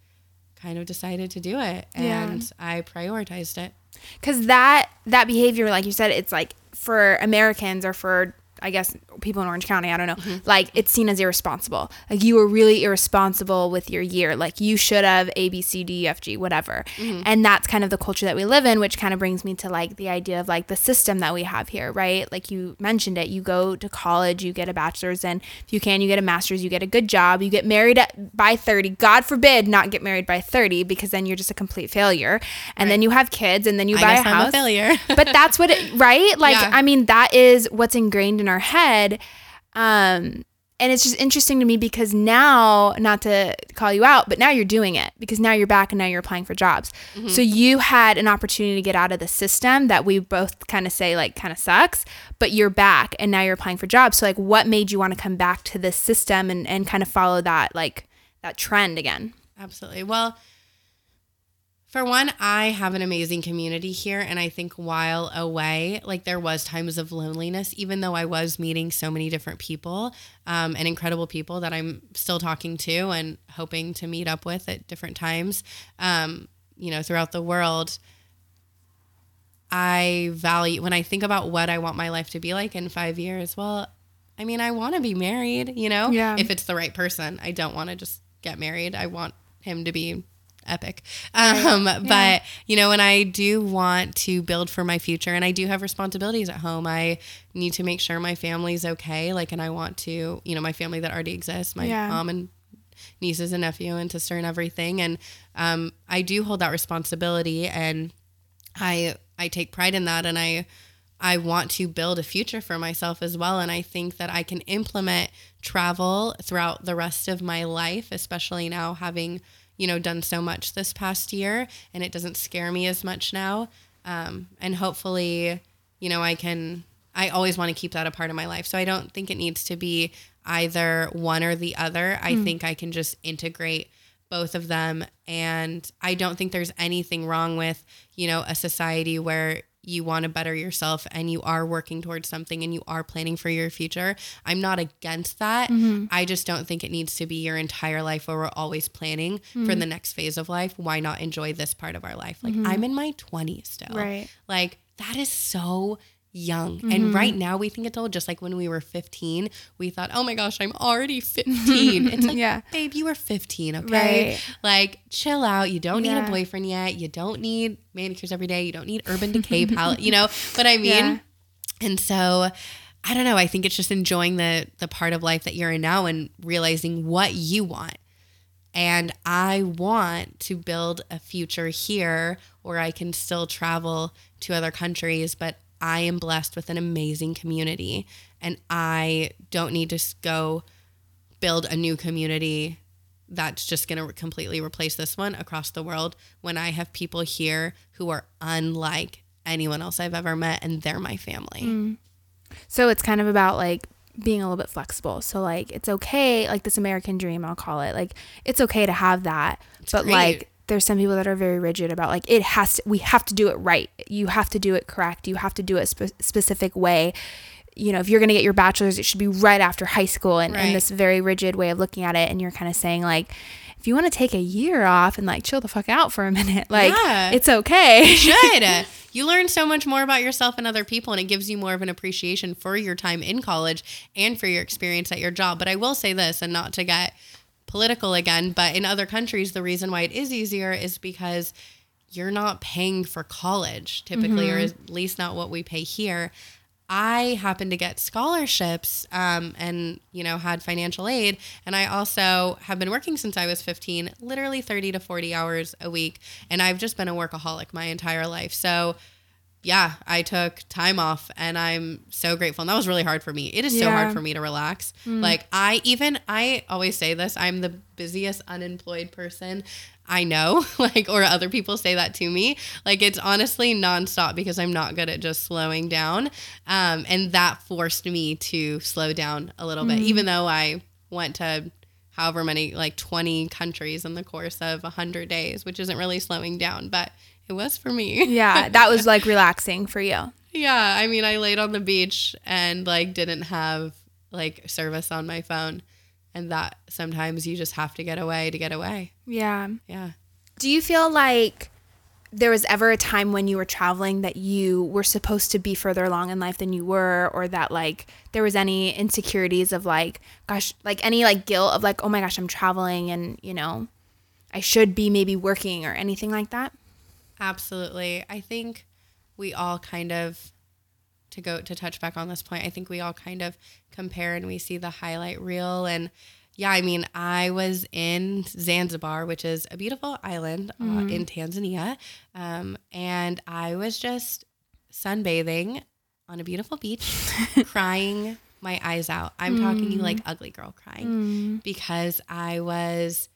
kind of decided to do it, Yeah. and I prioritized it. because that that behavior like you said it's like for americans or for i guess people in orange county i don't know Mm-hmm. like it's seen as irresponsible. Like you were really irresponsible with your year. Like you should have a b c d f g whatever. Mm-hmm. and that's kind of the culture that we live in which kind of brings me to like the idea of like the system that we have here right? Like you mentioned it. You go to college you get a bachelor's and if you can you get a master's you get a good job. You get married at, by 30 god forbid not get married by 30 because then you're just a complete failure. And then you have kids and then you I buy guess a I'm house. a failure. but that's what it right? Like Yeah. i mean that is what's ingrained in our head um and it's just interesting to me because now not to call you out but now you're doing it because now you're back and now you're applying for jobs Mm-hmm. so you had an opportunity to get out of the system that we both kind of say like kind of sucks but you're back and now you're applying for jobs so like what made you want to come back to this system and, and kind of follow that like that trend again Absolutely. Well, for one, I have an amazing community here. And I think while away, like there was times of loneliness, even though I was meeting so many different people um, and incredible people that I'm still talking to and hoping to meet up with at different times, um, you know, throughout the world. I value when I think about what I want my life to be like in five years. Well, I mean, I want to be married, you know, Yeah. if it's the right person. I don't want to just get married. I want him to be epic. Um, but you know, and I do want to build for my future and I do have responsibilities at home. I need to make sure my family's okay. Like, and I want to, you know, my family that already exists, my Yeah. mom and nieces and nephew and sister and everything. And um, I do hold that responsibility and I I take pride in that and I I want to build a future for myself as well and I think that I can implement travel throughout the rest of my life especially now having you know done so much this past year and it doesn't scare me as much now. Um, and hopefully you know I can I always want to keep that a part of my life. So I don't think it needs to be either one or the other. I think I can just integrate both of them. And i don't think there's anything wrong with you know a society where you want to better yourself and you are working towards something and you are planning for your future i'm not against that. Mm-hmm. I just don't think it needs to be your entire life where we're always planning for mm-hmm. the next phase of life. Why not enjoy this part of our life? Like mm-hmm. i'm in my 20s still. Right. like that is so young. And mm-hmm. right now we think it's old. Just like when we were 15, we thought, oh my gosh, I'm already 15. It's like, Yeah. babe, you were 15, okay? Right. Like, chill out. You don't need a boyfriend yet. You don't need manicures every day. You don't need Urban Decay palette. You know what I mean? Yeah. And so I don't know. I think it's just enjoying the the part of life that you're in now and realizing what you want. And I want to build a future here where I can still travel to other countries, but I am blessed with an amazing community and I don't need to go build a new community that's just going to completely replace this one across the world when I have people here who are unlike anyone else I've ever met and they're my family. Mm. So it's kind of about like being a little bit flexible. So like it's okay, like this American dream, I'll call it. Like it's okay to have that, but great. like there's some people that are very rigid about like it has to. We have to do it right. You have to do it correct. You have to do it spe- specific way. You know, if you're gonna get your bachelor's, it should be right after high school, and, and this very rigid way of looking at it. And you're kind of saying like. If you want to take a year off and like chill the fuck out for a minute, like Yeah. it's okay. should. You learn so much more about yourself and other people, and it gives you more of an appreciation for your time in college and for your experience at your job. But I will say this, and not to get political again, but in other countries, the reason why it is easier is because you're not paying for college typically, or at least not what we pay here. I happened to get scholarships um, and, you know, had financial aid. And I also have been working since I was 15, literally 30 to 40 hours a week. And I've just been a workaholic my entire life. So, yeah, I took time off and I'm so grateful. And that was really hard for me. It is so hard for me to relax. Like, I even, I always say this I'm the busiest unemployed person I know, like, or other people say that to me. Like, it's honestly nonstop because I'm not good at just slowing down. Um, and that forced me to slow down a little bit, even though I went to however many like 20 countries in the course of 100 days, which isn't really slowing down, but it was for me. Yeah, that was like relaxing for you. Yeah, I mean, I laid on the beach and like didn't have like service on my phone. And that sometimes you just have to get away to get away. Yeah. Yeah. Do you feel like there was ever a time when you were traveling that you were supposed to be further along in life than you were or that like there was any insecurities of like gosh like any like guilt of like oh my gosh I'm traveling and you know I should be maybe working or anything like that? Absolutely. I think we all kind of to go to touch back on this point, I think we all kind of compare and we see the highlight reel and yeah, I mean, I was in Zanzibar, which is a beautiful island uh, Mm-hmm. in Tanzania, um, and I was just sunbathing on a beautiful beach, crying my eyes out. I'm talking Mm. like ugly girl crying because I was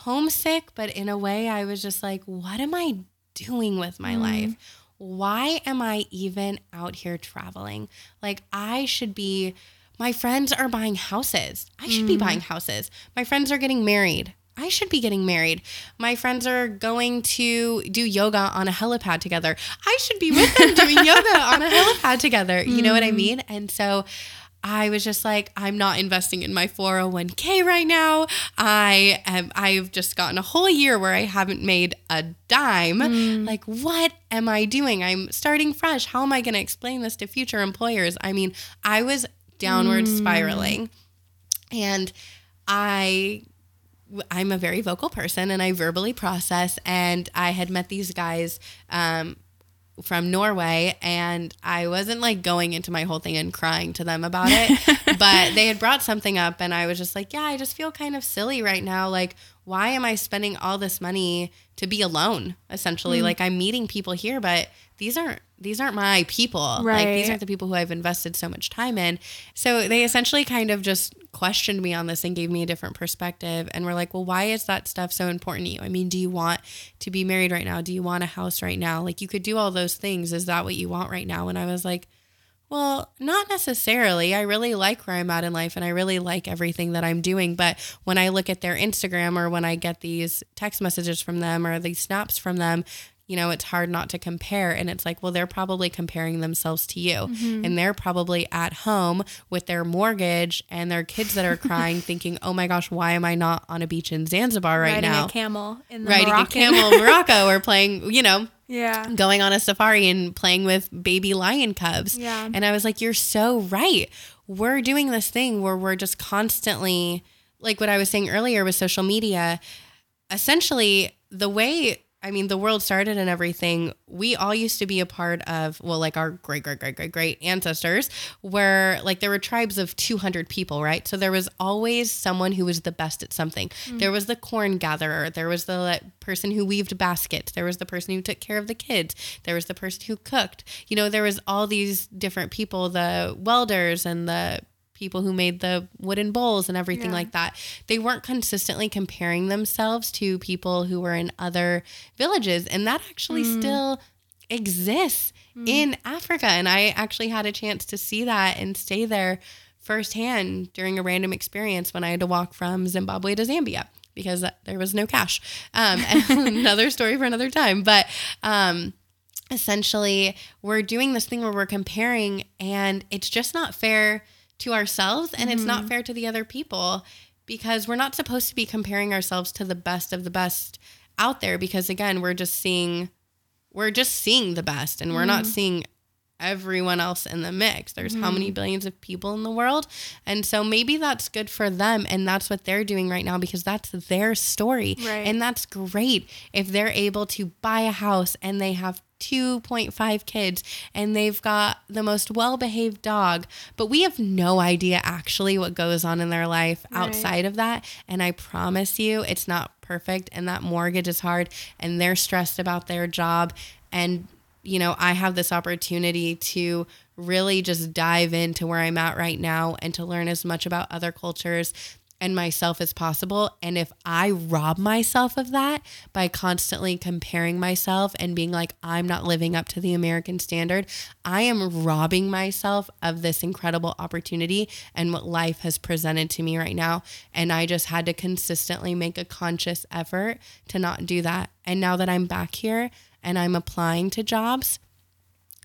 homesick, but in a way, I was just like, what am I doing with my mm-hmm. life? Why am I even out here traveling? Like, I should be, my friends are buying houses. I should be buying mm-hmm. houses. My friends are getting married. I should be getting married. My friends are going to do yoga on a helipad together. I should be with them doing yoga on a helipad together. You know what I mm-hmm. mean? And so I was just like, I'm not investing in my 401k right now. I am, I've just gotten a whole year where I haven't made a dime. Like, what am I doing? I'm starting fresh. How am I going to explain this to future employers? I mean, I was downward spiraling. And I I'm a very vocal person and I verbally process. And I had met these guys um, from Norway and I wasn't like going into my whole thing and crying to them about it, but they had brought something up and I was just like, yeah, I just feel kind of silly right now. Like, why am I spending all this money to be alone essentially? Mm. Like I'm meeting people here, but these aren't these aren't my people. Like these aren't the people who I've invested so much time in. So they essentially kind of just questioned me on this and gave me a different perspective and were like, "Well, why is that stuff so important to you? I mean, do you want to be married right now? Do you want a house right now? Like you could do all those things. Is that what you want right now?" And I was like, well, not necessarily. I really like where I'm at in life and I really like everything that I'm doing. But when I look at their Instagram or when I get these text messages from them or these snaps from them, you know, it's hard not to compare. And it's like, well, they're probably comparing themselves to you. Mm-hmm. And they're probably at home with their mortgage and their kids that are crying, thinking, oh my gosh, why am I not on a beach in Zanzibar right Riding now? a camel in the Riding Moroccan. a camel in Morocco or playing, you know, Yeah. going on a safari and playing with baby lion cubs. Yeah. And I was like, you're so right. We're doing this thing where we're just constantly, like what I was saying earlier with social media, essentially, the way. I mean, the world started and everything. We all used to be a part of, well, like our great, great, great, great, great ancestors, where like there were tribes of 200 people, right? So there was always someone who was the best at something. Mm. There was the corn gatherer, there was the like, person who weaved baskets, there was the person who took care of the kids, there was the person who cooked. You know, there was all these different people, the welders and the people who made the wooden bowls and everything Yeah. like that. They weren't consistently comparing themselves to people who were in other villages. And that actually still exists in Africa. And I actually had a chance to see that and stay there firsthand during a random experience when I had to walk from Zimbabwe to Zambia because there was no cash. Um, another story for another time. But um, essentially, we're doing this thing where we're comparing, and it's just not fair to ourselves and it's not mm-hmm. fair to the other people because we're not supposed to be comparing ourselves to the best of the best out there because again we're just seeing we're just seeing the best and we're not mm-hmm. seeing everyone else in the mix. There's how many mm-hmm. billions of people in the world? And so maybe that's good for them and that's what they're doing right now because that's their story. Right. and that's great if they're able to buy a house and they have 2.5 kids and they've got the most well behaved dog, but we have no idea actually what goes on in their life Right. outside of that. And I promise you, it's not perfect and that mortgage is hard and they're stressed about their job. And, you know, I have this opportunity to really just dive into where I'm at right now and to learn as much about other cultures and myself as possible. And if I rob myself of that by constantly comparing myself and being like, I'm not living up to the American standard, I am robbing myself of this incredible opportunity and what life has presented to me right now. And I just had to consistently make a conscious effort to not do that. And now that I'm back here and I'm applying to jobs,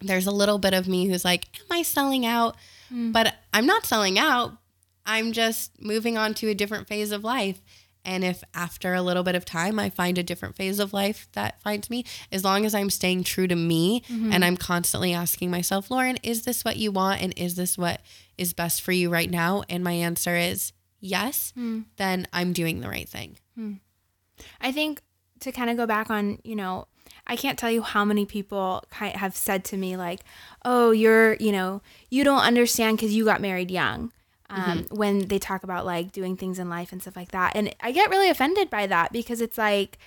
there's a little bit of me who's like, Am I selling out? Mm. But I'm not selling out I'm just moving on to a different phase of life. And if after a little bit of time I find a different phase of life that finds me, as long as I'm staying true to me mm-hmm. and I'm constantly asking myself, Lauren, is this what you want? And is this what is best for you right now? And my answer is yes, mm. then I'm doing the right thing. Mm. I think to kind of go back on, you know, I can't tell you how many people have said to me, like, oh, you're, you know, you don't understand because you got married young um, mm-hmm. when they talk about like doing things in life and stuff like that. And I get really offended by that because it's like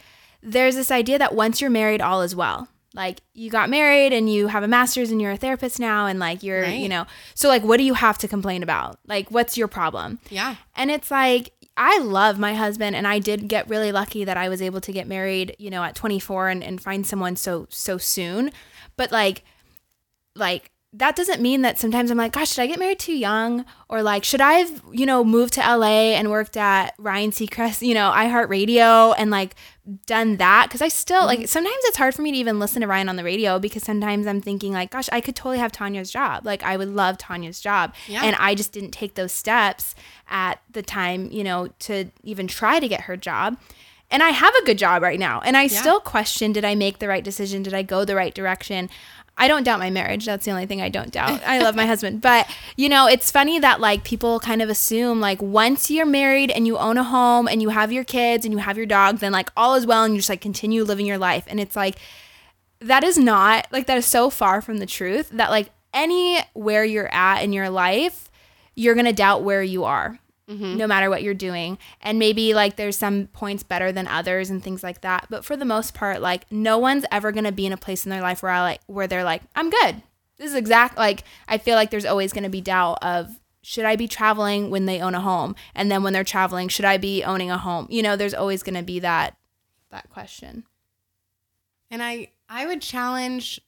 there's this idea that once you're married, all is well. Like you got married and you have a master's and you're a therapist now, and like you're, right. you know, so like what do you have to complain about? Like what's your problem? Yeah. And it's like I love my husband and I did get really lucky that I was able to get married, you know, at 24 and, and find someone so so soon. But like like that doesn't mean that sometimes I'm like, gosh, should I get married too young? Or like, should I have, you know, moved to LA and worked at Ryan Seacrest, you know, iHeartRadio and like done that? Cause I still mm-hmm. like, sometimes it's hard for me to even listen to Ryan on the radio because sometimes I'm thinking like, gosh, I could totally have Tanya's job. Like, I would love Tanya's job. Yeah. And I just didn't take those steps at the time, you know, to even try to get her job. And I have a good job right now. And I yeah. still question did I make the right decision? Did I go the right direction? I don't doubt my marriage. That's the only thing I don't doubt. I love my husband. But, you know, it's funny that like people kind of assume like once you're married and you own a home and you have your kids and you have your dog, then like all is well and you just like continue living your life. And it's like that is not like that is so far from the truth that like anywhere you're at in your life, you're going to doubt where you are mm-hmm. no matter what you're doing. And maybe like there's some points better than others and things like that. But for the most part, like no one's ever gonna be in a place in their life where I like where they're like, I'm good. This is exact like I feel like there's always gonna be doubt of should I be traveling when they own a home? And then when they're traveling, should I be owning a home? You know, there's always gonna be that that question. And I I would challenge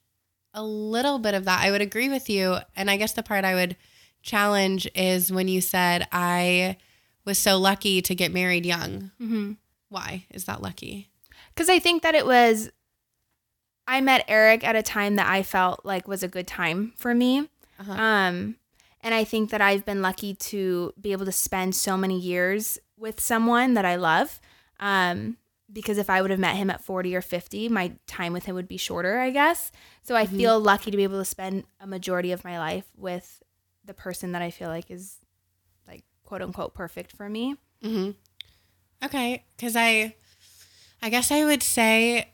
a little bit of that. I would agree with you. And I guess the part I would challenge is when you said, I was so lucky to get married young. Mm-hmm. Why is that lucky? Because I think that it was, I met Eric at a time that I felt like was a good time for me. Uh-huh. Um, and I think that I've been lucky to be able to spend so many years with someone that I love. Um, because if I would have met him at 40 or 50, my time with him would be shorter, I guess. So I mm-hmm. feel lucky to be able to spend a majority of my life with the person that I feel like is like quote unquote perfect for me. Mm-hmm. Okay, because I, I guess I would say,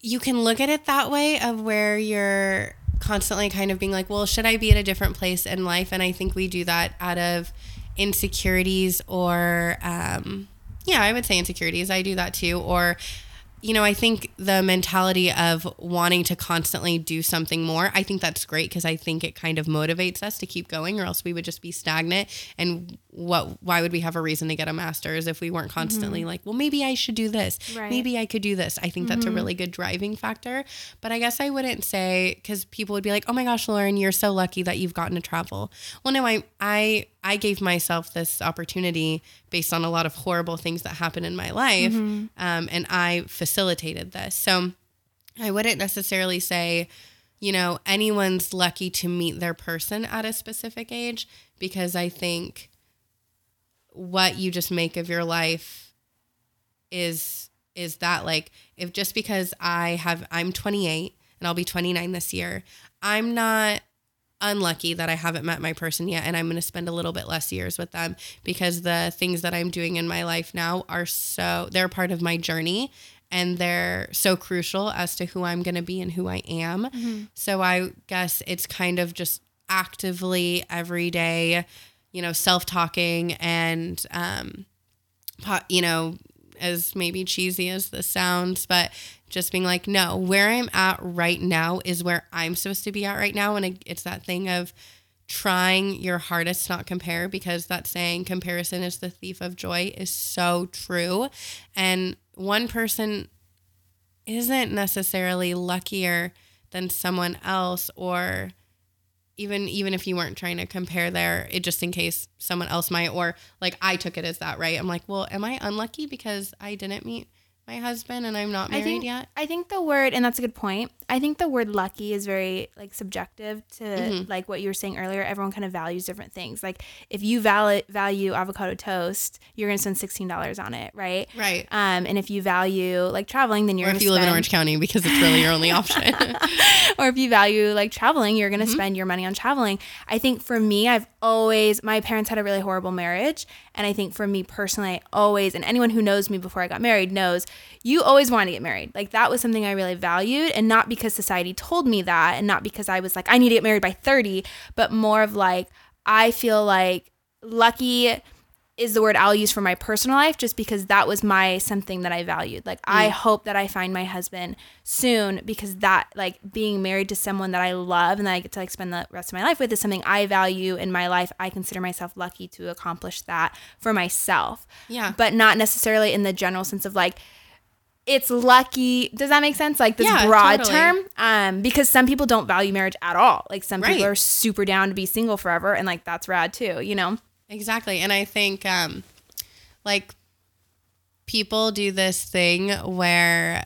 you can look at it that way of where you're constantly kind of being like, well, should I be at a different place in life? And I think we do that out of insecurities or, um, yeah, I would say insecurities. I do that too, or you know, I think the mentality of wanting to constantly do something more, I think that's great because I think it kind of motivates us to keep going, or else we would just be stagnant. And what? Why would we have a reason to get a master's if we weren't constantly mm-hmm. like, well, maybe I should do this, right. maybe I could do this. I think mm-hmm. that's a mm-hmm. really good driving factor. But I guess I wouldn't say because people would be like, oh my gosh, Lauren, you're so lucky that you've gotten to travel. Well, no, I I I gave myself this opportunity based on a lot of horrible things that happened in my life. Mm-hmm. Um, and I facilitated this. So I wouldn't necessarily say, you know, anyone's lucky to meet their person at a specific age because I think what you just make of your life is is that like if just because I have I'm 28 and I'll be 29 this year, I'm not unlucky that I haven't met my person yet and I'm going to spend a little bit less years with them because the things that I'm doing in my life now are so they're part of my journey and they're so crucial as to who I'm going to be and who I am. Mm-hmm. So I guess it's kind of just actively every day, you know, self-talking and um you know, as maybe cheesy as this sounds, but just being like, no, where I'm at right now is where I'm supposed to be at right now. And it's that thing of trying your hardest to not compare because that saying comparison is the thief of joy is so true. And one person isn't necessarily luckier than someone else or even even if you weren't trying to compare there it just in case someone else might or like I took it as that right? I'm like well am I unlucky because I didn't meet my husband and I'm not married I think, yet I think the word, and that's a good point. I think the word lucky is very like subjective to Mhm. like what you were saying earlier. Everyone kind of values different things. Like if you val- value avocado toast, you're gonna spend sixteen dollars on it, right? right Um, and if you value like traveling, then you're or gonna if you live in Orange County because it's really your only option or if you value like traveling, you're Mm-hmm. going to spend your money on traveling. I think for me, I've always, my parents had a really horrible marriage. And I think for me personally, I always, and anyone who knows me before I got married knows, you always wanted to get married. Like that was something I really valued. And not because society told me that, and not because I was like, I need to get married by 30, but more of like, I feel like lucky is the word I'll use for my personal life just because that was my something that I valued. Like I hope that I find my husband soon because that like being married to someone that I love and that I get to like spend the rest of my life with is something I value in my life. I consider myself lucky to accomplish that for myself. Yeah. But not necessarily in the general sense of like it's lucky. Does that make sense? Like this Yeah, broad totally. term? Um, because some people don't value marriage at all. Like some people are super down to be single forever and like that's rad too, you know? Exactly. And I think um like people do this thing where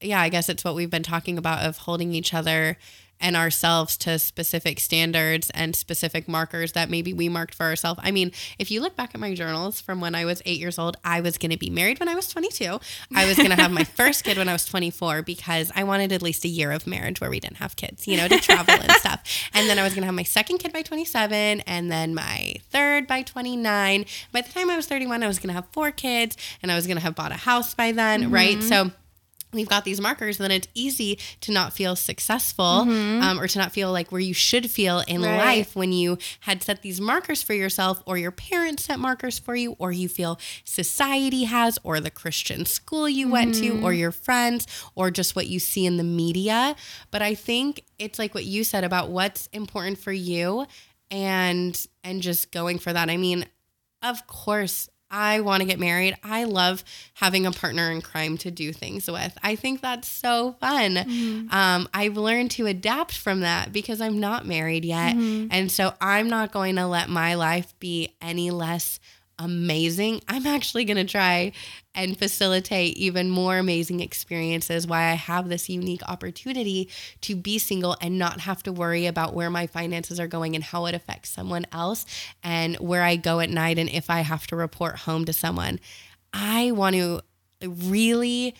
yeah, I guess it's what we've been talking about of holding each other and ourselves to specific standards and specific markers that maybe we marked for ourselves. I mean, if you look back at my journals from when I was 8 years old, I was going to be married when I was 22. I was going to have my first kid when I was 24 because I wanted at least a year of marriage where we didn't have kids, you know, to travel and stuff. And then I was going to have my second kid by 27 and then my third by 29. By the time I was 31, I was going to have four kids and I was going to have bought a house by then, right? Mm-hmm. So we've got these markers, then it's easy to not feel successful um, or to not feel like where you should feel in Right. life when you had set these markers for yourself or your parents set markers for you or you feel society has or the Christian school you went to or your friends or just what you see in the media. But I think it's like what you said about what's important for you and and just going for that. I mean, of course I want to get married. I love having a partner in crime to do things with. I think that's so fun. Um, I've learned to adapt from that because I'm not married yet. And so I'm not going to let my life be any less amazing. I'm actually going to try and facilitate even more amazing experiences why I have this unique opportunity to be single and not have to worry about where my finances are going and how it affects someone else and where I go at night and if I have to report home to someone. I want to really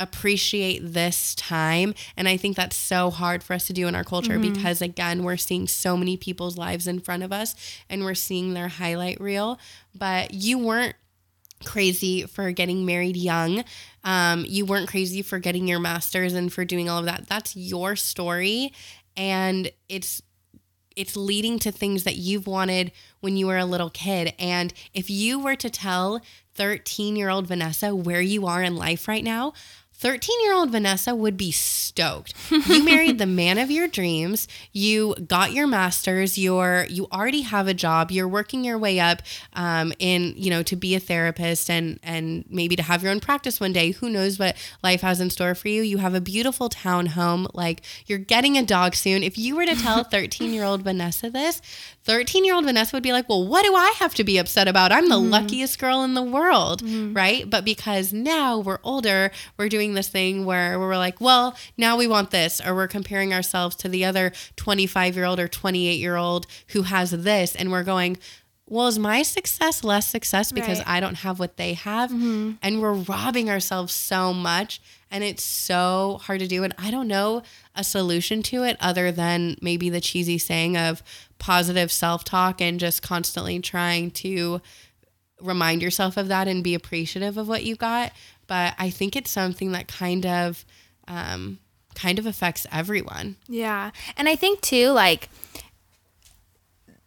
appreciate this time. And i think that's so hard for us to do in our culture because again we're seeing so many people's lives in front of us and we're seeing their highlight reel. But you weren't crazy for getting married young. Um, you weren't crazy for getting your master's and for doing all of that. That's your story. And it's it's leading to things that you've wanted when you were a little kid. And if you were to tell 13 year old Vanessa where you are in life right now, 13 year old Vanessa would be stoked. You married the man of your dreams. You got your master's. You're, you already have a job. You're working your way up um, in, you know, to be a therapist and, and maybe to have your own practice one day. Who knows what life has in store for you? You have a beautiful town home. Like you're getting a dog soon. If you were to tell 13 year old Vanessa this, 13 year old Vanessa would be like, well, what do I have to be upset about? I'm the mm-hmm. luckiest girl in the world, mm-hmm. right? But because now we're older, we're doing this thing where we're like, well, now we want this, or we're comparing ourselves to the other 25 year old or 28 year old who has this, and we're going, well, is my success less success because Right. I don't have what they have? Mm-hmm. And we're robbing ourselves so much. And it's so hard to do. And I don't know a solution to it other than maybe the cheesy saying of positive self talk and just constantly trying to remind yourself of that and be appreciative of what you got. But I think it's something that kind of, um, kind of affects everyone. Yeah. And I think too, like,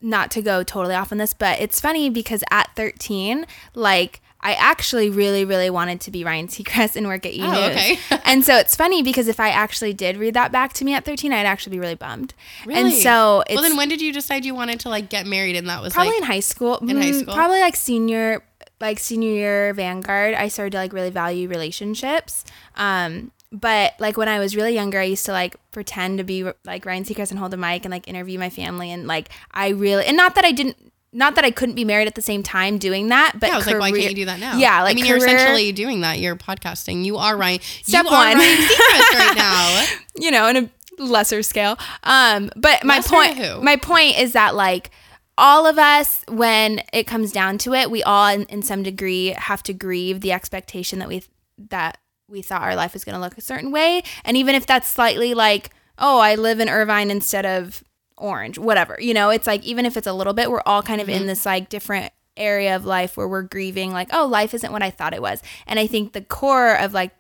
not to go totally off on this, but it's funny because at 13, like, I actually really, really wanted to be Ryan Seacrest and work at E! Oh, News. okay. and so it's funny because if I actually did read that back to me at 13, I'd actually be really bummed. Really? And so it's well, then when did you decide you wanted to like get married? And that was probably like, in high school. in high Mm, school? Probably like senior, like senior year Vanguard. I started to like really value relationships. Um, but like when I was really younger, I used to like pretend to be like Ryan Seacrest and hold a mic and like interview my family. And like I really, and not that I didn't, not that I couldn't be married at the same time doing that, but yeah, I was like, why career- can't you do that now? Yeah, like I mean, you're essentially doing that. You're podcasting. You are Ryan. Step you are one. Right now. you know, in a lesser scale. Um, but my Lesser point, who? my point is that like all of us, when it comes down to it, we all in, in some degree have to grieve the expectation that we that we thought our life was going to look a certain way, and even if that's slightly like, oh, I live in Irvine instead of Orange, whatever, you know, it's like even if it's a little bit, we're all kind of in mm-hmm. this like different area of life where we're grieving like oh life isn't what i thought it was. And i think the core of like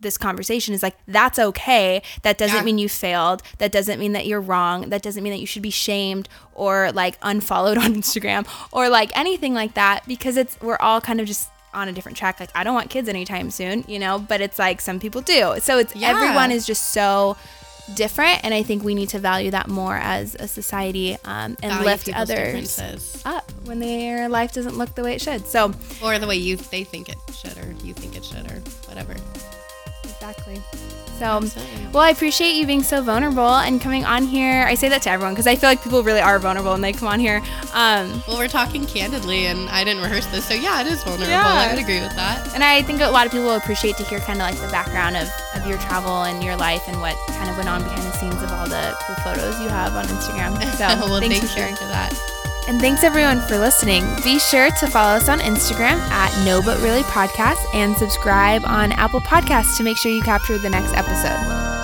this conversation is like that's okay. That doesn't Yeah. mean you failed. That doesn't mean that you're wrong. That doesn't mean that you should be shamed or like unfollowed on instagram or like anything like that because it's we're all kind of just on a different track. Like i don't want kids anytime soon you know but it's like some people do. So it's Yeah. everyone is just so different and i think we need to value that more as a society um, and Value lift others up when their life doesn't look the way it should so or the way you they think it should, or you think it should, or whatever. Exactly. So, Absolutely. well, I appreciate you being so vulnerable and coming on here. I say that to everyone because I feel like people really are vulnerable when they come on here. Um, Well, we're talking candidly, and I didn't rehearse this, so yeah, it is vulnerable. Yeah. I would agree with that. and I think a lot of people will appreciate to hear kind of like the background of, of your travel and your life and what kind of went on behind the scenes of all the cool photos you have on Instagram. So, well, thanks thank for sharing. you for that. And thanks everyone for listening. Be sure to follow us on Instagram at No But Really Podcast and subscribe on Apple Podcasts to make sure you capture the next episode.